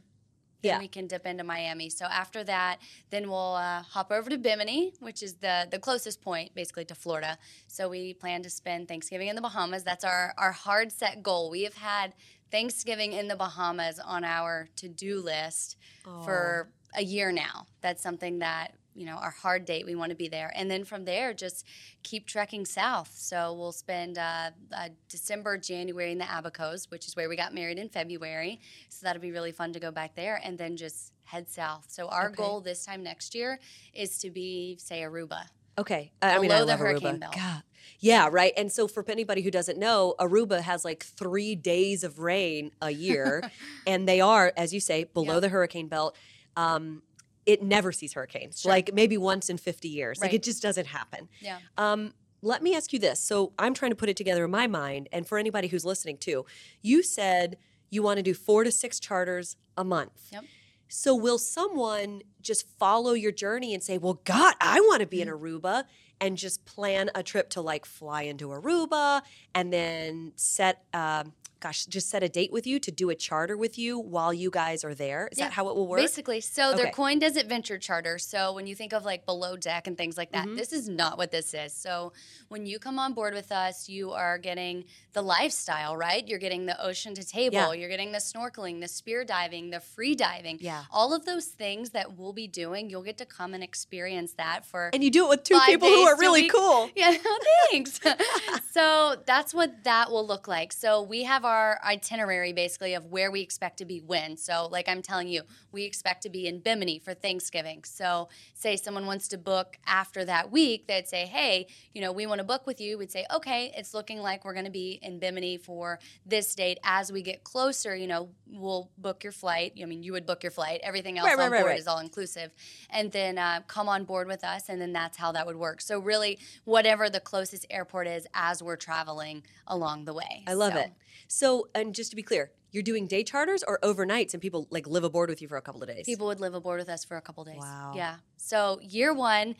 Then Yeah. we can dip into Miami. So after that, then we'll uh, hop over to Bimini, which is the the closest point basically to Florida. So we plan to spend Thanksgiving in the Bahamas. That's our our hard set goal. We have had Thanksgiving in the Bahamas on our to do list for a year now. That's something that you know our hard date. We want to be there, and then from there, just keep trekking south. So we'll spend uh, uh, December, January in the Abacos, which is where we got married in February. So that'll be really fun to go back there, and then just head south. So our Okay. goal this time next year is to be, say, Aruba. Okay. I I mean, Below I the love hurricane Aruba. belt. God. Yeah, right. And so, for anybody who doesn't know, Aruba has like three days of rain a year, and they are, as you say, below Yeah. the hurricane belt. Um, it never sees hurricanes, Sure. like maybe once in 50 years. Like it just doesn't happen. Yeah. Um, let me ask you this. So, I'm trying to put it together in my mind, and for anybody who's listening too, you said you want to do four to six charters a month. Yep. So will someone just follow your journey and say, "Well, God, I want to be in Mm-hmm. Aruba," and just plan a trip to like fly into Aruba and then set, um, gosh, just set a date with you to do a charter with you while you guys are there? Is Yeah, that how it will work? Basically, so they're Okay. coined as adventure charter. So when you think of like below deck and things like that, Mhm. this is not what this is. So when you come on board with us, you are getting the lifestyle, right? You're getting the ocean to table, Yeah. you're getting the snorkeling, the spear diving, the free diving. Yeah. All of those things that we'll be doing, you'll get to come and experience that for And you do it with two people who are really cool. yeah, thanks. so that's what that will look like. So we have our itinerary basically of where we expect to be when. So, like I'm telling you, we expect to be in Bimini for Thanksgiving. So, say someone wants to book after that week, they'd say, hey, you know, we want to book with you. We'd say, okay, it's looking like we're going to be in Bimini for this date. As we get closer, you know, we'll book your flight. I mean, you would book your flight. Everything else right, on right, board right. is all inclusive. And then uh, come on board with us, and then that's how that would work. So, really, whatever the closest airport is as we're traveling along the way. I love So, it. So, and just to be clear, you're doing day charters or overnights, and people like live aboard with you for a couple of days. People would live aboard with us for a couple of days. Wow. Yeah. So, year one,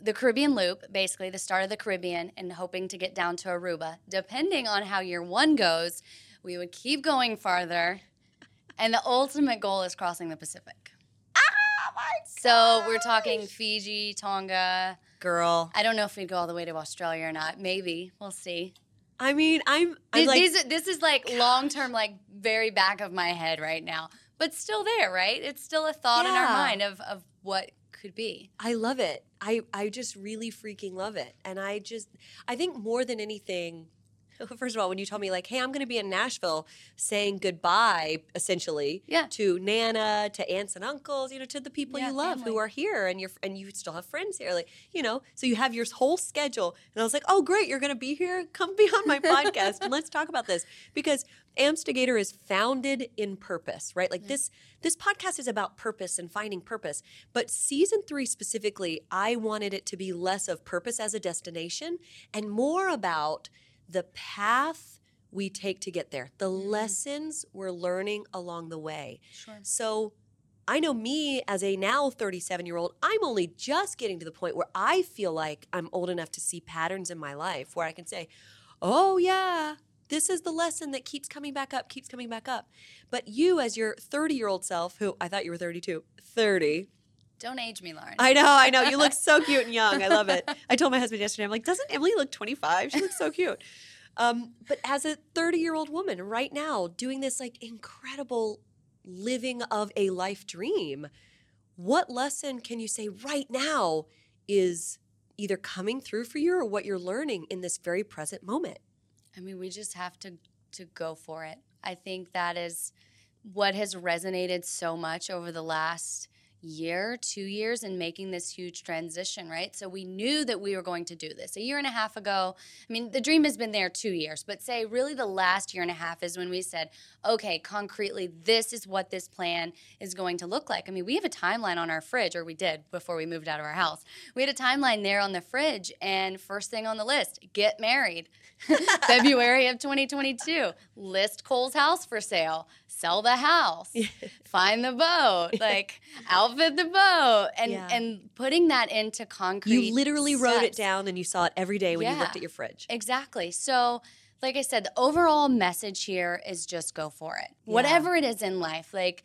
the Caribbean loop, basically the start of the Caribbean, and hoping to get down to Aruba. Depending on how year one goes, we would keep going farther. And the ultimate goal is crossing the Pacific. Ah! What? So we're talking Fiji, Tonga. girl. I don't know if we'd go all the way to Australia or not. Maybe we'll see. I mean, I'm, I'm These, like, these, this is like long term, like very back of my head right now. but still there, right? It's still a thought in our mind of of what could be. I love it. I I just really freaking love it. And I just I think more than anything First of all, when you told me like, "Hey, I'm going to be in Nashville saying goodbye essentially Yeah. to Nana, to aunts and uncles, you know, to the people Yeah, you love who are here and you're and you still have friends here like, you know, so you have your whole schedule." And I was like, "Oh, great, you're going to be here. Come be on my podcast and let's talk about this." Because Amstigator is founded in purpose, right? Like this this podcast is about purpose and finding purpose. But season 3 specifically, I wanted it to be less of purpose as a destination and more about the path we take to get there, the mm. lessons we're learning along the way. Sure. So I know me as a now 37 year old, I'm only just getting to the point where I feel like I'm old enough to see patterns in my life where I can say, oh, yeah, this is the lesson that keeps coming back up, keeps coming back up. But you, as your 30 year old self, who I thought you were 32, 30, Don't age me, Lauren. I know, I know. You look so cute and young. I love it. I told my husband yesterday, I'm like, doesn't Emily look 25? She looks so cute. Um, but as a 30 year old woman right now, doing this like incredible living of a life dream, what lesson can you say right now is either coming through for you or what you're learning in this very present moment? I mean, we just have to to go for it. I think that is what has resonated so much over the last year, two years in making this huge transition, right? So we knew that we were going to do this a year and a half ago. I mean, the dream has been there two years, but say really the last year and a half is when we said, okay, concretely, this is what this plan is going to look like. I mean, we have a timeline on our fridge, or we did before we moved out of our house. We had a timeline there on the fridge, and first thing on the list, get married. February of 2022, list Cole's house for sale, sell the house, find the boat, like outfit the boat, and Yeah. and putting that into concrete. You literally wrote it down and you saw it every day when you looked at your fridge. Exactly. So, like I said, the overall message here is just go for it. Whatever it is in life, like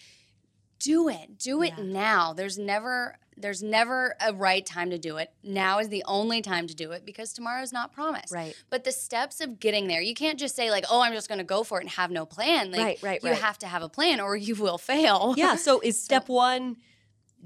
do it. Do it Yeah. now. There's never there's never a right time to do it. Now is the only time to do it because tomorrow's not promised. Right. But the steps of getting there, you can't just say like, "Oh, I'm just going to go for it and have no plan." Like Right, right, you right. have to have a plan or you will fail. Yeah. So is step one Make-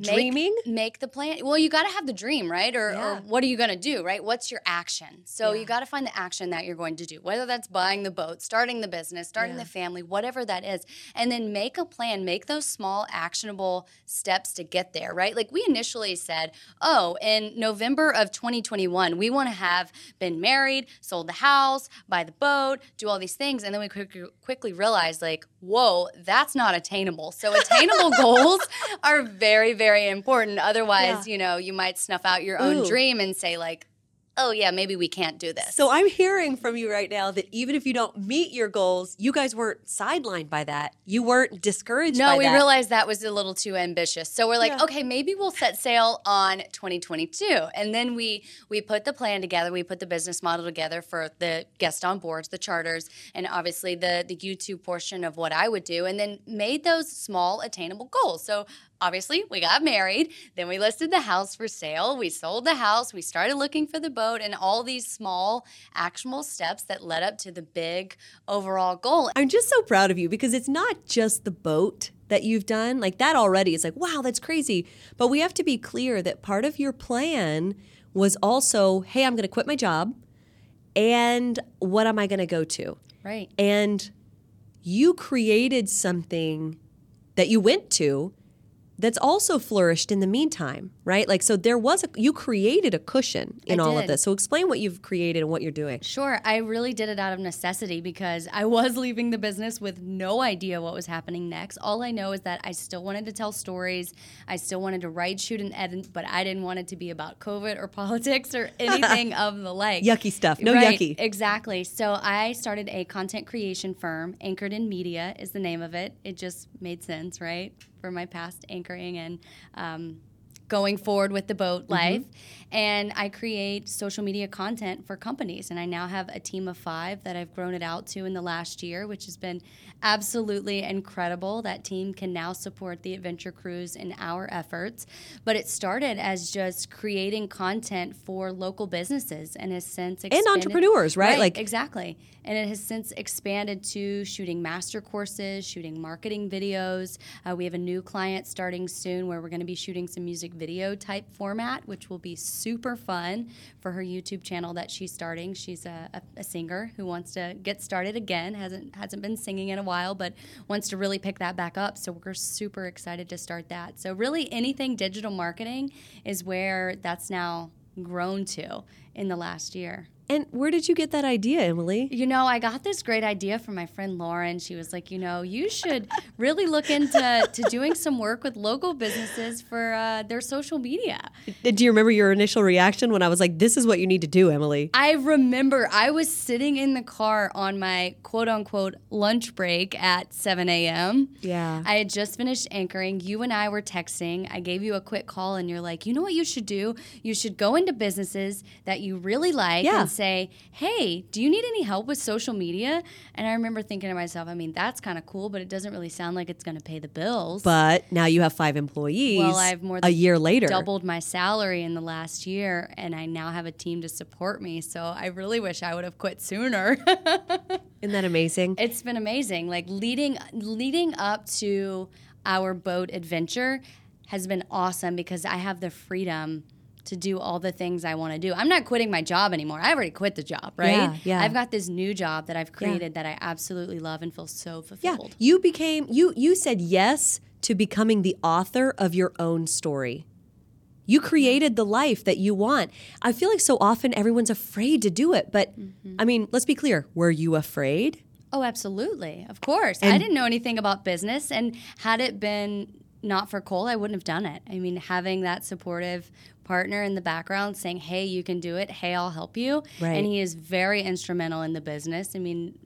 dreaming? make the plan well you got to have the dream right or, Yeah. or what are you going to do right what's your action so Yeah. you got to find the action that you're going to do whether that's buying the boat starting the business starting Yeah. the family whatever that is and then make a plan make those small actionable steps to get there right like we initially said oh in november of 2021 we want to have been married sold the house buy the boat do all these things and then we quickly, quickly realized like whoa that's not attainable so attainable goals are very very important otherwise Yeah. you know you might snuff out your own Ooh. dream and say like oh yeah maybe we can't do this So I'm hearing from you right now that even if you don't meet your goals, you guys weren't sidelined by that. You weren't discouraged by no we that. realized that was a little too ambitious so we're like Yeah. okay maybe we'll set sail on 2022 and then we we put the plan together we put the business model together for the guest on boards the charters and obviously the the youtube portion of what i would do and then made those small attainable goals so obviously we got married then we listed the house for sale we sold the house we started looking for the boat and all these small actionable steps that led up to the big overall goal I'm just so proud of you because it's not just the boat that you've done. Like that already is like, wow, that's crazy. But we have to be clear that part of your plan was also, hey, I'm going to quit my job. And what am I going to go to? right And you created something that you went to that's also flourished in the meantime, right? Like, so there was a, you created a cushion in all of this. So explain what you've created and what you're doing. Sure. I really did it out of necessity because I was leaving the business with no idea what was happening next. All I know is that I still wanted to tell stories. I still wanted to write, shoot, and edit, but I didn't want it to be about COVID or politics or anything of the like. Yucky stuff. No Right, yucky. Exactly. So I started a content creation firm. Anchored in Media is the name of it. It just made sense, right? For my past anchoring and um, going forward with the boat life. And I create social media content for companies. And I now have a team of five that I've grown it out to in the last year, which has been absolutely incredible. That team can now support the Adventure Crews in our efforts. But it started as just creating content for local businesses and has since and expanded- entrepreneurs, right? Like exactly. And it has since expanded to shooting master courses, shooting marketing videos. Uh, we have a new client starting soon where we're going to be shooting some music video type format, which will be super fun for her YouTube channel that she's starting. She's a, a, a singer who wants to get started again. hasn't hasn't been singing in a while, but wants to really pick that back up. So we're super excited to start that. So really, anything digital marketing is where that's now grown to in the last year. And where did you get that idea, Emily? You know, I got this great idea from my friend Lauren. She was like, you know, you should really look into to doing some work with local businesses for uh, their social media. Do you remember your initial reaction when I was like, "This is what you need to do, Emily"? I remember I was sitting in the car on my quote unquote lunch break at 7 a.m. Yeah. I had just finished anchoring. You and I were texting. I gave you a quick call, and you're like, you know what you should do? You should go into businesses that you really like Yeah. Say, hey, do you need any help with social media? And I remember thinking to myself, I mean, that's kind of cool, but it doesn't really sound like it's going to pay the bills. But now you have five employees. Well, I've more a year later. doubled my salary in the last year, and I now have a team to support me. So I really wish I would have quit sooner. Isn't that amazing? it's been amazing. Like leading leading up to our boat adventure has been awesome because I have the freedom to do all the things I want to do. I'm not quitting my job anymore. I already quit the job, right? Yeah, yeah. I've got this new job that I've created that I absolutely love and feel so fulfilled. Yeah, you became you you said yes to becoming the author of your own story. You created the life that you want. I feel like so often everyone's afraid to do it, but Mm-hmm. I mean, let's be clear. Were you afraid? Oh, absolutely. Of course. I didn't know anything about business. And had it been not for Cole, I wouldn't have done it. I mean, having that supportive partner in the background saying, hey, you can do it. Hey, I'll help you. Right. And he is very instrumental in the business. I mean,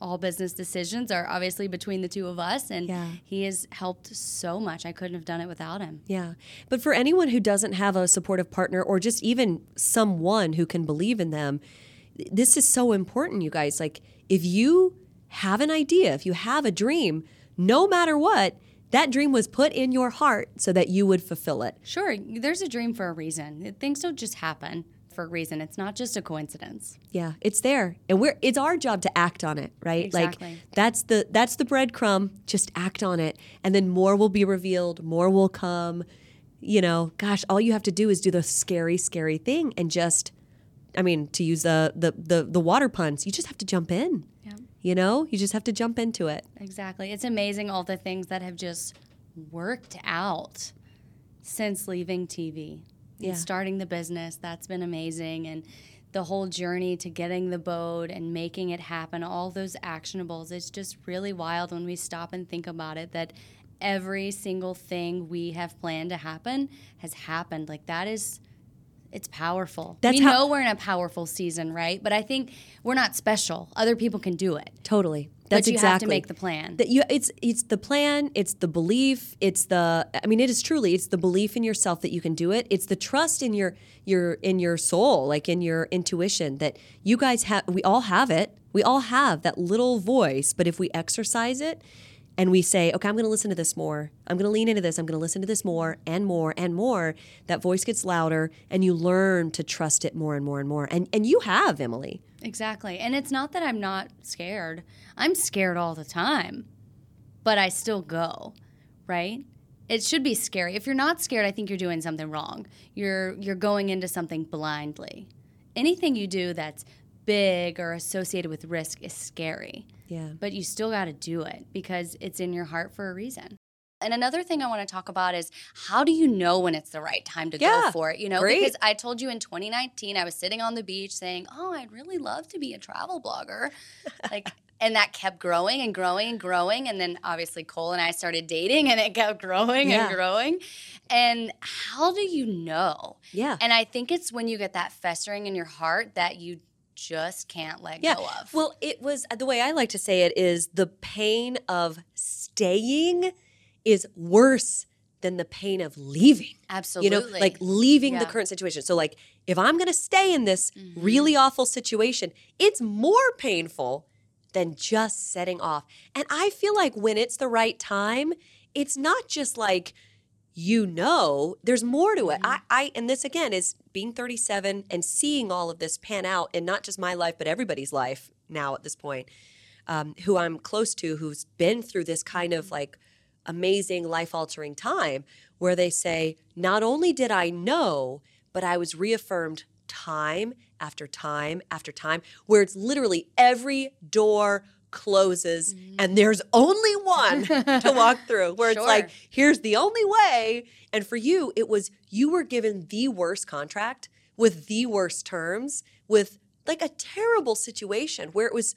all business decisions are obviously between the two of us. And Yeah. he has helped so much. I couldn't have done it without him. Yeah. But for anyone who doesn't have a supportive partner or just even someone who can believe in them, this is so important, you guys. Like, if you have an idea, if you have a dream, no matter what, that dream was put in your heart so that you would fulfill it. Sure, there's a dream for a reason. Things don't just happen for a reason, it's not just a coincidence. Yeah, it's there. And we're it's our job to act on it, right? Exactly. Like that's the that's the breadcrumb, just act on it and then more will be revealed, more will come. You know, gosh, all you have to do is do the scary scary thing and just I mean, to use the the the, the water puns, you just have to jump in. You know, you just have to jump into it. Exactly. It's amazing all the things that have just worked out since leaving TV. Yeah. And starting the business, that's been amazing. And the whole journey to getting the boat and making it happen, all those actionables, it's just really wild when we stop and think about it that every single thing we have planned to happen has happened. Like that is it's powerful. That's we how- know we're in a powerful season, right? But I think we're not special. Other people can do it. Totally. That's but you exactly have to make the plan. that you it's it's the plan it's the belief it's the i mean it is truly it's the belief in yourself that you can do it it's the trust in your your in your soul like in your intuition that you guys have we all have it we all have that little voice but if we exercise it and we say okay i'm going to listen to this more i'm going to lean into this i'm going to listen to this more and more and more that voice gets louder and you learn to trust it more and more and more and and you have emily Exactly. And it's not that I'm not scared. I'm scared all the time, but I still go, right? It should be scary. If you're not scared, I think you're doing something wrong. You're you're going into something blindly. Anything you do that's big or associated with risk is scary. Yeah But you still got to do it because it's in your heart for a reason. And another thing I want to talk about is how do you know when it's the right time to Yeah, go for it? You know, great. because I told you in 2019, I was sitting on the beach saying, Oh, I'd really love to be a travel blogger. like, and that kept growing and growing and growing. And then obviously Cole and I started dating and it kept growing Yeah. and growing. And how do you know? yeah And I think it's when you get that festering in your heart that you just can't let Yeah. go of. Well, it was the way I like to say it is the pain of staying is worse than the pain of leaving. Absolutely. You know, like leaving the current situation. So, like, if I'm going to stay in this Mm-hmm. really awful situation, it's more painful than just setting off. And I feel like when it's the right time, it's not just like, you know, there's more to it. Mm-hmm. I, I, and this again is being 37 and seeing all of this pan out in not just my life, but everybody's life now at this point, um, who I'm close to, who's been through this kind of like amazing life altering time where they say, not only did I know, but I was reaffirmed time after time after time, where it's literally every door closes and mm. there's only one to walk through, where it's like, here's the only way. And for you, it was you were given the worst contract with the worst terms, with like a terrible situation where it was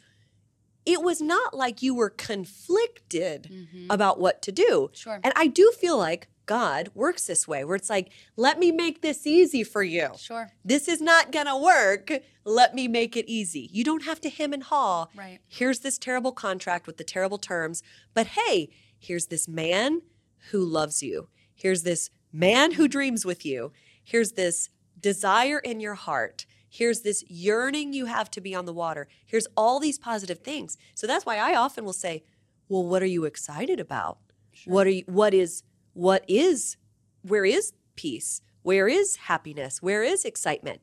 it was not like you were conflicted mm-hmm. about what to do. Sure. And I do feel like God works this way, where it's like, let me make this easy for you. Sure. This is not gonna work. Let me make it easy. You don't have to hem and haw. Right. Here's this terrible contract with the terrible terms. But hey, here's this man who loves you. Here's this man who dreams with you. Here's this desire in your heart. Here's this yearning you have to be on the water. Here's all these positive things. So that's why I often will say, "Well, what are you excited about? What are you what is what is where is peace? Where is happiness? Where is excitement?"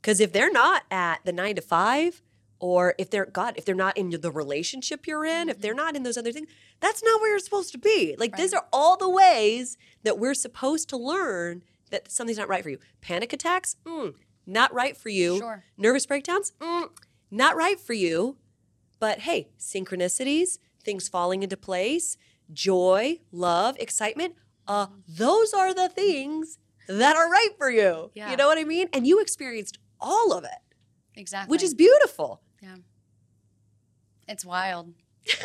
Because if they're not at the nine to five, or if they're God, if they're not in the relationship you're in, if they're not in those other things, that's not where you're supposed to be. Like these are all the ways that we're supposed to learn that something's not right for you. Panic attacks, mm, not right for you. Sure. Nervous breakdowns, mm, not right for you. But hey, synchronicities, things falling into place, joy, love, excitement, uh, those are the things that are right for you. Yeah. You know what I mean? And you experienced all of it, Exactly. which is beautiful. Yeah. It's wild.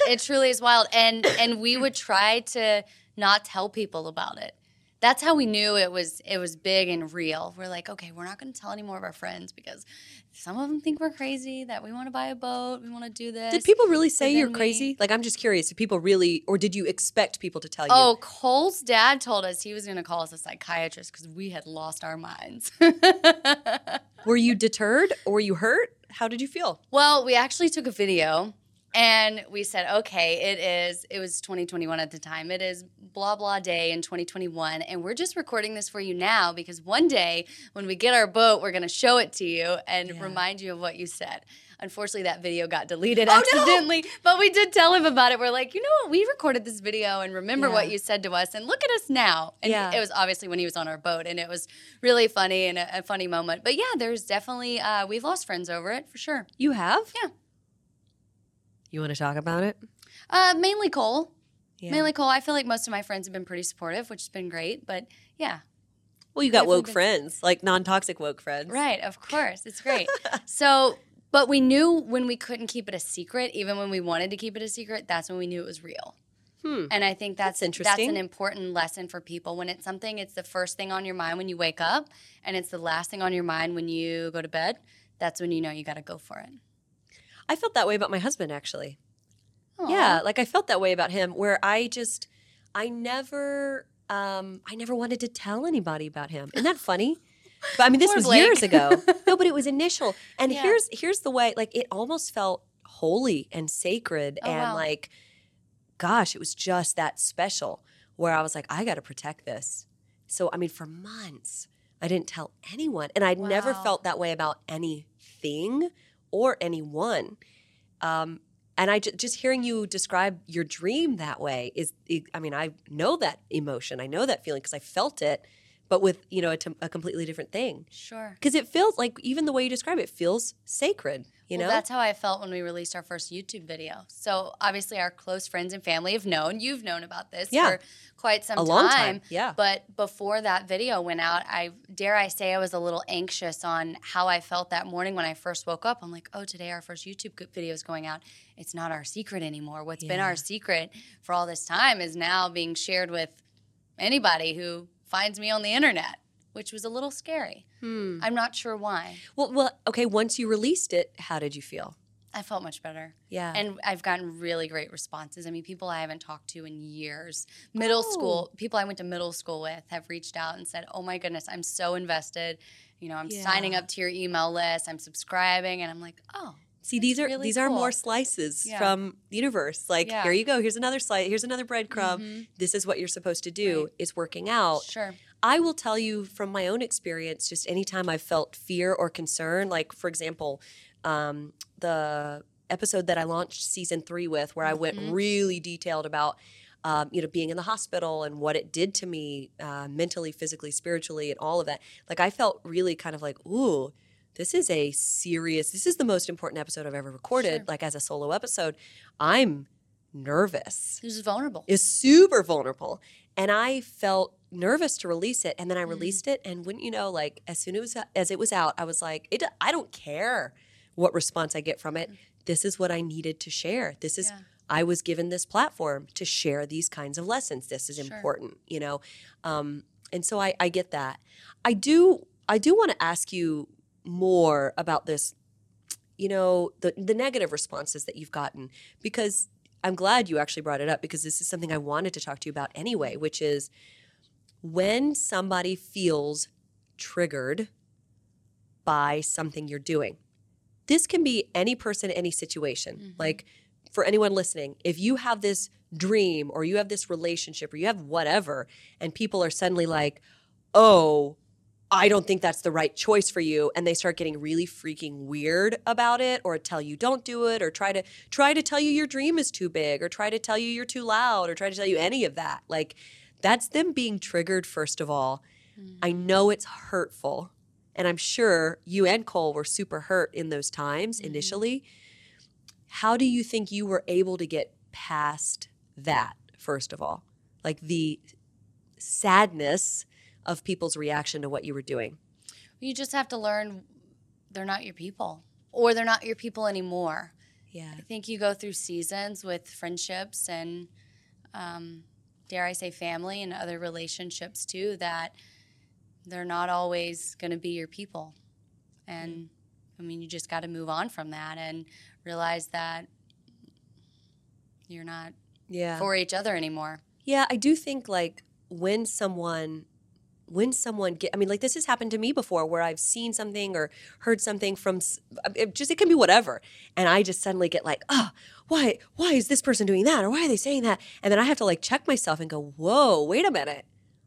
it truly is wild. And and we would try to not tell people about it. That's how we knew it was it was big and real. We're like, okay, we're not going to tell any more of our friends because some of them think we're crazy that we want to buy a boat, we want to do this. Did people really say you're we- crazy? Like, I'm just curious. Did people really, or did you expect people to tell you? Oh, Cole's dad told us he was going to call us a psychiatrist because we had lost our minds. Were you deterred or were you hurt? How did you feel? Well, we actually took a video and we said, okay, it is, it was 2021 at the time. It is blah, blah day in 2021. And we're just recording this for you now because one day when we get our boat, we're going to show it to you and Yeah. remind you of what you said. Unfortunately, that video got deleted Oh, no! accidentally, but we did tell him about it. We're like, you know what? We recorded this video and remember what you said to us, and look at us now. And Yeah. it was obviously when he was on our boat, and it was really funny and a, a funny moment. But yeah, there's definitely, uh, we've lost friends over it for sure. You have? Yeah. You want to talk about it? Uh, mainly Cole. Yeah. Mainly Cole. I feel like most of my friends have been pretty supportive, which has been great. But yeah, Well, you got Definitely woke been- friends, like non toxic woke friends. right. Of course, it's great. so, but we knew when we couldn't keep it a secret, even when we wanted to keep it a secret, that's when we knew it was real. Hmm. And I think that's That's interesting. That's an important lesson for people. When it's something, it's the first thing on your mind when you wake up, and it's the last thing on your mind when you go to bed. That's when you know you got to go for it. I felt that way about my husband, actually. Aw. Yeah, like I felt that way about him, where I just, I never, um, I never wanted to tell anybody about him. Isn't that funny? But I mean, this was Blake. years ago. No, but it was initial. And Yeah. here's here's the way, like it almost felt holy and sacred, Oh, and wow. like, gosh, it was just that special. Where I was like, I got to protect this. So I mean, for months, I didn't tell anyone, and I'd never felt that way about anything or anyone. Um, and I just hearing you describe your dream that way is, I mean, I know that emotion, I know that feeling because I felt it, but with you know a, t- a completely different thing. Sure. Because it feels like even the way you describe it feels sacred. You well, that's how I felt when we released our first YouTube video. So obviously, our close friends and family have known. You've known about this Yeah. for quite some a long time. Yeah. But before that video went out, I dare I say I was a little anxious on how I felt that morning when I first woke up. I'm like, oh, today our first YouTube video is going out. It's not our secret anymore. What's been our secret for all this time is now being shared with anybody who finds me on the internet, which was a little scary. Hmm. I'm not sure why. Well, well, okay. Once you released it, how did you feel? I felt much better. Yeah. And I've gotten really great responses. I mean, people I haven't talked to in years. Middle Oh. school, people I went to middle school with have reached out and said, Oh my goodness, I'm so invested. You know, I'm signing up to your email list, I'm subscribing. And I'm like, Oh, See, these are really these are more slices Yeah. from the universe. Like, Yeah. here you go. Here's another slice. Here's another breadcrumb. Mhm. This is what you're supposed to do. Right. It's working out. sure. I will tell you from my own experience, just anytime I've felt fear or concern, like for example, um, the episode that I launched season three with, where I went Mhm. really detailed about, um, you know, being in the hospital and what it did to me uh, mentally, physically, spiritually, and all of that. Like I felt really kind of like, ooh, this is a serious. This is the most important episode I've ever recorded. Sure. Like as a solo episode, I'm nervous is vulnerable. is super vulnerable. And I felt nervous to release it. And then I Mhm. released it. And wouldn't you know, like as soon as, as it was out, I was like, it, I don't care what response I get from it. This is what I needed to share. This is, Yeah. I was given this platform to share these kinds of lessons. This is Sure. important, you know? Um, and so I, I get that. I do, I do want to ask you more about this, you know, the, the negative responses that you've gotten, because I'm glad you actually brought it up because this is something I wanted to talk to you about anyway, which is when somebody feels triggered by something you're doing. This can be any person, any situation. Mhm. Like for anyone listening, if you have this dream or you have this relationship or you have whatever, and people are suddenly like, oh, I don't think that's the right choice for you and they start getting really freaking weird about it or tell you don't do it or try to try to tell you your dream is too big or try to tell you you're too loud or try to tell you any of that. Like that's them being triggered first of all. I know it's hurtful and I'm sure you and Cole were super hurt in those times Mhm. initially. How do you think you were able to get past that first of all? Like the sadness of people's reaction to what you were doing. You just have to learn they're not your people or they're not your people anymore. Yeah. I think you go through seasons with friendships and, um, dare I say, family and other relationships too, that they're not always going to be your people. And I mean, you just got to move on from that and realize that you're not Yeah. for each other anymore. Yeah, I do think like when someone when someone get I mean like this has happened to me before where I've seen something or heard something from it just it can be whatever and I just suddenly get like, "Oh, why why is this person doing that or why are they saying that?" And then I have to like check myself and go, "Whoa, wait a minute.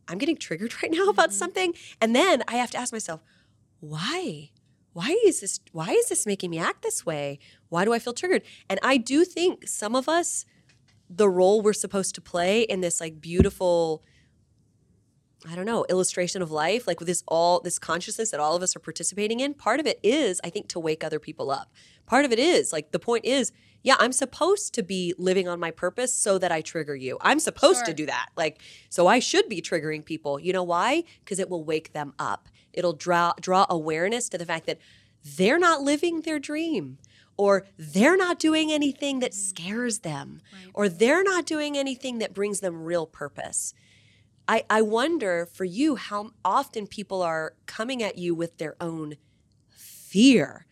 I'm getting triggered right now about Mhm. something." And then I have to ask myself, "Why? Why is this why is this making me act this way? Why do I feel triggered?" And I do think some of us the role we're supposed to play in this like beautiful I don't know, illustration of life, like with this all this consciousness that all of us are participating in. Part of it is, I think, to wake other people up. Part of it is, like the point is, yeah, I'm supposed to be living on my purpose so that I trigger you. I'm supposed to do that. Like, so I should be triggering people. You know why? Because it will wake them up. It'll draw draw awareness to the fact that they're not living their dream. Or they're not doing anything that mm. scares them Right. or they're not doing anything that brings them real purpose. I, I wonder for you how often people are coming at you with their own fear.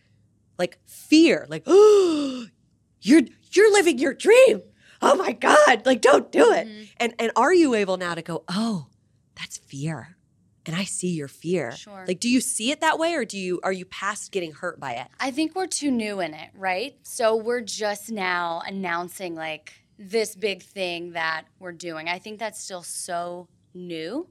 Like fear, like, oh, you're you're living your dream. Oh my God, like don't do it. Mhm. And and are you able now to go, oh, that's fear. And I see your fear. Sure. Like, do you see it that way or do you are you past getting hurt by it? I think we're too new in it, right? So we're just now announcing like this big thing that we're doing. I think that's still so new.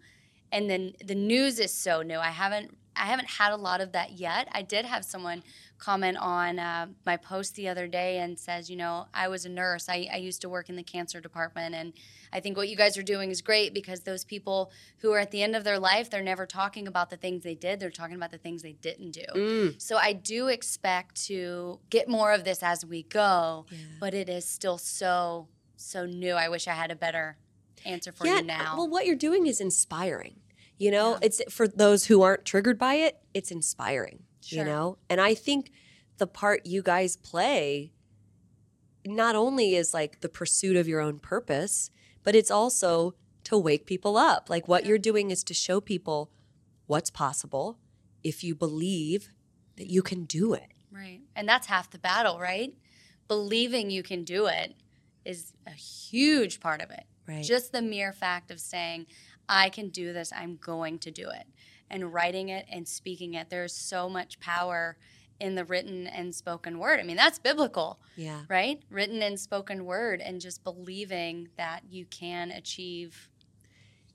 And then the news is so new. I haven't I haven't had a lot of that yet. I did have someone comment on uh, my post the other day and says, you know, I was a nurse. I, I used to work in the cancer department, and I think what you guys are doing is great because those people who are at the end of their life, they're never talking about the things they did. They're talking about the things they didn't do. Mm. So I do expect to get more of this as we go, but it is still so so new. I wish I had a better answer for you now. Well, what you're doing is inspiring. You know, Yeah. it's for those who aren't triggered by it, it's inspiring. You know? And I think the part you guys play not only is like the pursuit of your own purpose, but it's also to wake people up. Like what Yeah. you're doing is to show people what's possible if you believe that you can do it. right. And that's half the battle, right? believing you can do it is a huge part of it. Right. Just the mere fact of saying, I can do this, I'm going to do it. And writing it and speaking it, there's so much power in the written and spoken word. I mean, that's biblical, yeah. right? Written and spoken word, and just believing that you can achieve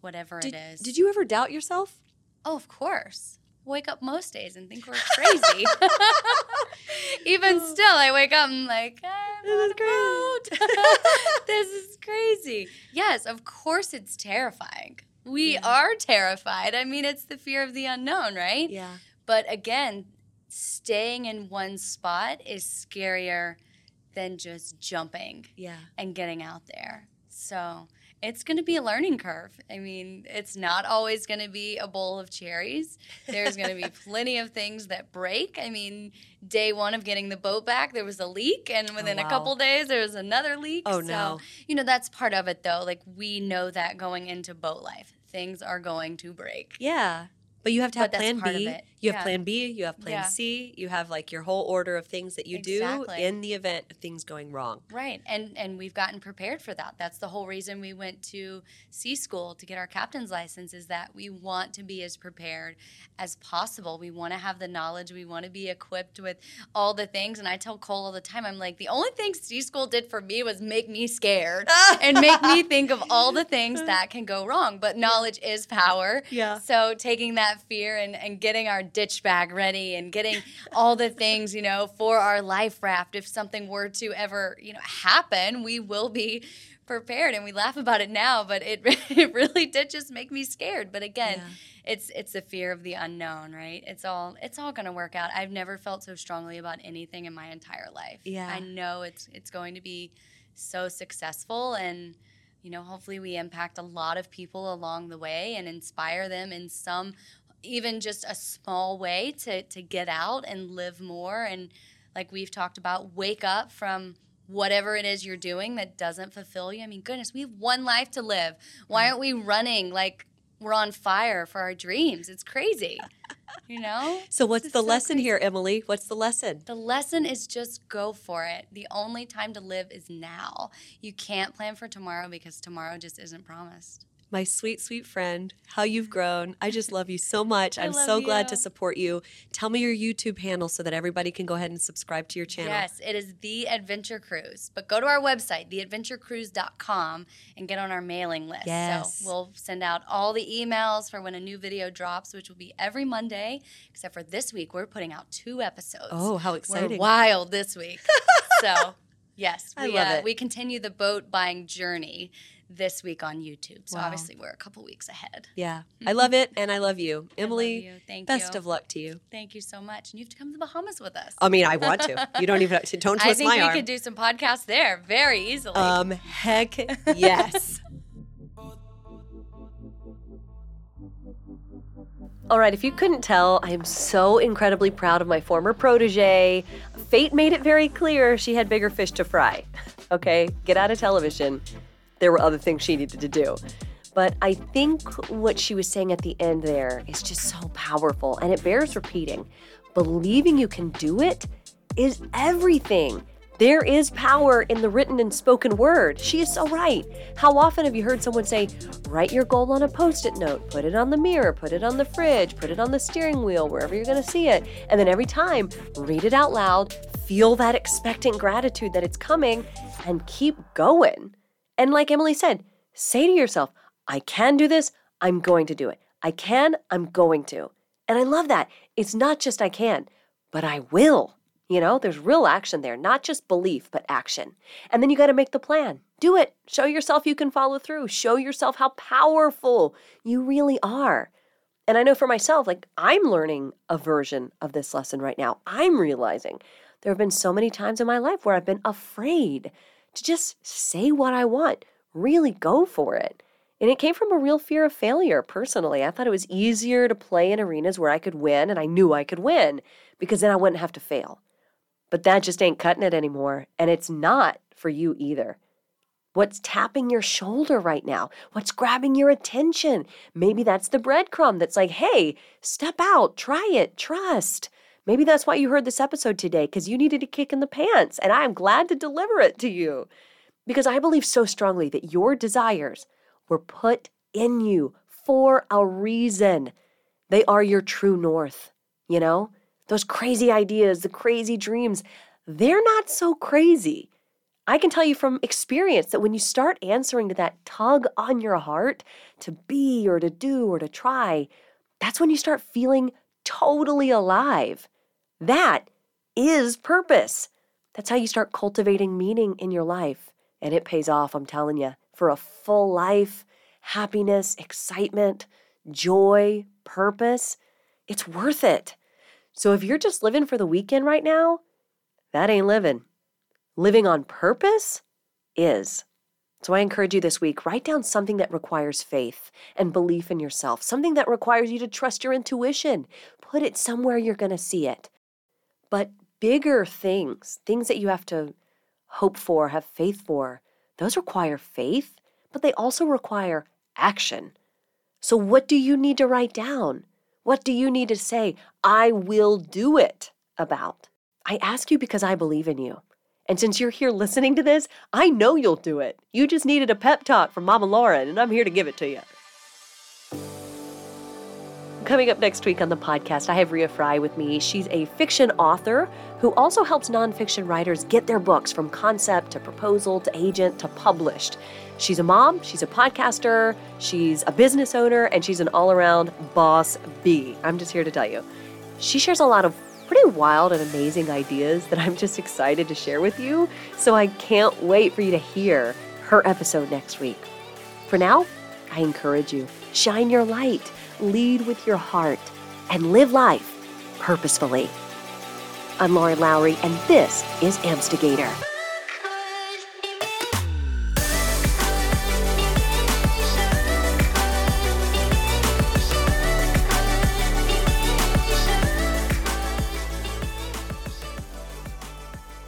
whatever Did, it is. did you ever doubt yourself? Oh, of course. Wake up most days and think we're crazy. Even oh. still, I wake up and like, I'm This is on a boat. this is crazy. Yes, of course it's terrifying. We Yeah. are terrified. I mean, it's the fear of the unknown, right? Yeah. But again, staying in one spot is scarier than just jumping Yeah. and getting out there. So it's going to be a learning curve. I mean, it's not always going to be a bowl of cherries. There's going to be plenty of things that break. I mean, day one of getting the boat back, there was a leak, and oh, within Oh, wow. a couple days, there was another leak. Oh, so, no. you know, that's part of it, though. Like, we know that going into boat life, things are going to break. Yeah. But you have to have But plan B. You have Yeah. plan B, you have plan Yeah. C, you have like your whole order of things that you do in the event of things going wrong. Right, and and we've gotten prepared for that. That's the whole reason we went to sea school to get our captain's license. Is that we want to be as prepared as possible. We want to have the knowledge. We want to be equipped with all the things. And I tell Cole all the time, I'm like, the only thing sea school did for me was make me scared and make me think of all the things that can go wrong. But knowledge is power. Yeah. So taking that fear and, and getting our ditch bag ready and getting all the things, you know, for our life raft, if something were to ever, you know, happen, we will be prepared. And we laugh about it now, but it, it really did just make me scared. But again, Yeah. it's it's the fear of the unknown, right? It's all it's all gonna work out. I've never felt so strongly about anything in my entire life. Yeah. I know it's it's going to be so successful and you know, hopefully we impact a lot of people along the way and inspire them in some even just a small way to to get out and live more and like we've talked about wake up from whatever it is you're doing that doesn't fulfill you. I mean, goodness, we have one life to live. Why mm. aren't we running like we're on fire for our dreams? It's crazy. You know? So what's the so lesson crazy. here, Emily? What's the lesson? The lesson is just go for it. The only time to live is now. You can't plan for tomorrow because tomorrow just isn't promised. My sweet, sweet friend, how you've grown. I just love you so much. I'm so glad to support you. Tell me your YouTube handle so that everybody can go ahead and subscribe to your channel. Yes, it is The Adventure Crews. But go to our website, theadventurecrews.com, and get on our mailing list. Yes. So we'll send out all the emails for when a new video drops, which will be every Monday, except for this week. We're putting out two episodes. Oh, how We're exciting. wild this week. so, yes, I we, love uh, it. we continue the boat buying journey this week on YouTube. So, Wow. obviously, we're a couple weeks ahead. Yeah. I love it and I love you. I love Emily, you. Best you. of luck to you. Thank you so much. And you have to come to the Bahamas with us. I mean, I want to. You don't even have to, don't I think we could do some podcasts there very easily. um, heck yes. All right, if you couldn't tell, I am so incredibly proud of my former protege. Fate made it very clear she had bigger fish to fry. Okay, get out of television. There were other things she needed to do. But I think what she was saying at the end there is just so powerful and it bears repeating. Believing you can do it is everything. There is power in the written and spoken word. She is so right. How often have you heard someone say, write your goal on a post it note, put it on the mirror, put it on the fridge, put it on the steering wheel, wherever you're going to see it. And then every time, read it out loud, feel that expectant gratitude that it's coming, and keep going. And like Emily said, say to yourself, I can do this, I'm going to do it. I can, I'm going to. And I love that. It's not just I can, but I will. You know, there's real action there, not just belief, but action. And then you got to make the plan. Do it. Show yourself you can follow through. Show yourself how powerful you really are. And I know for myself, like I'm learning a version of this lesson right now. I'm realizing there have been so many times in my life where I've been afraid to just say what I want, really go for it. And it came from a real fear of failure personally. I thought it was easier to play in arenas where I could win and I knew I could win because then I wouldn't have to fail. But that just ain't cutting it anymore. And it's not for you either. What's tapping your shoulder right now? What's grabbing your attention? Maybe that's the breadcrumb that's like, hey, step out, try it, trust. Maybe that's why you heard this episode today, because you needed a kick in the pants, and I am glad to deliver it to you. Because I believe so strongly that your desires were put in you for a reason. They are your true north, you know? Those crazy ideas, the crazy dreams, they're not so crazy. I can tell you from experience that when you start answering to that tug on your heart to be or to do or to try, that's when you start feeling totally alive. That is purpose. That's how you start cultivating meaning in your life. And it pays off, I'm telling you, for a full life, happiness, excitement, joy, purpose. It's worth it. So if you're just living for the weekend right now, that ain't living. Living on purpose is. So I encourage you this week write down something that requires faith and belief in yourself, something that requires you to trust your intuition. Put it somewhere you're going to see it. But bigger things, things that you have to hope for, have faith for, those require faith, but they also require action. So, what do you need to write down? What do you need to say, I will do it about? I ask you because I believe in you. And since you're here listening to this, I know you'll do it. You just needed a pep talk from Mama Lauren, and I'm here to give it to you. Coming up next week on the podcast, I have Ria Fry with me. She's a fiction author who also helps nonfiction writers get their books from concept to proposal to agent to published. She's a mom, she's a podcaster, she's a business owner, and she's an all around boss bee. I'm just here to tell you. She shares a lot of pretty wild and amazing ideas that I'm just excited to share with you. So I can't wait for you to hear her episode next week. For now, I encourage you shine your light, lead with your heart, and live life purposefully. I'm Lauren Lowry, and this is Amstigator.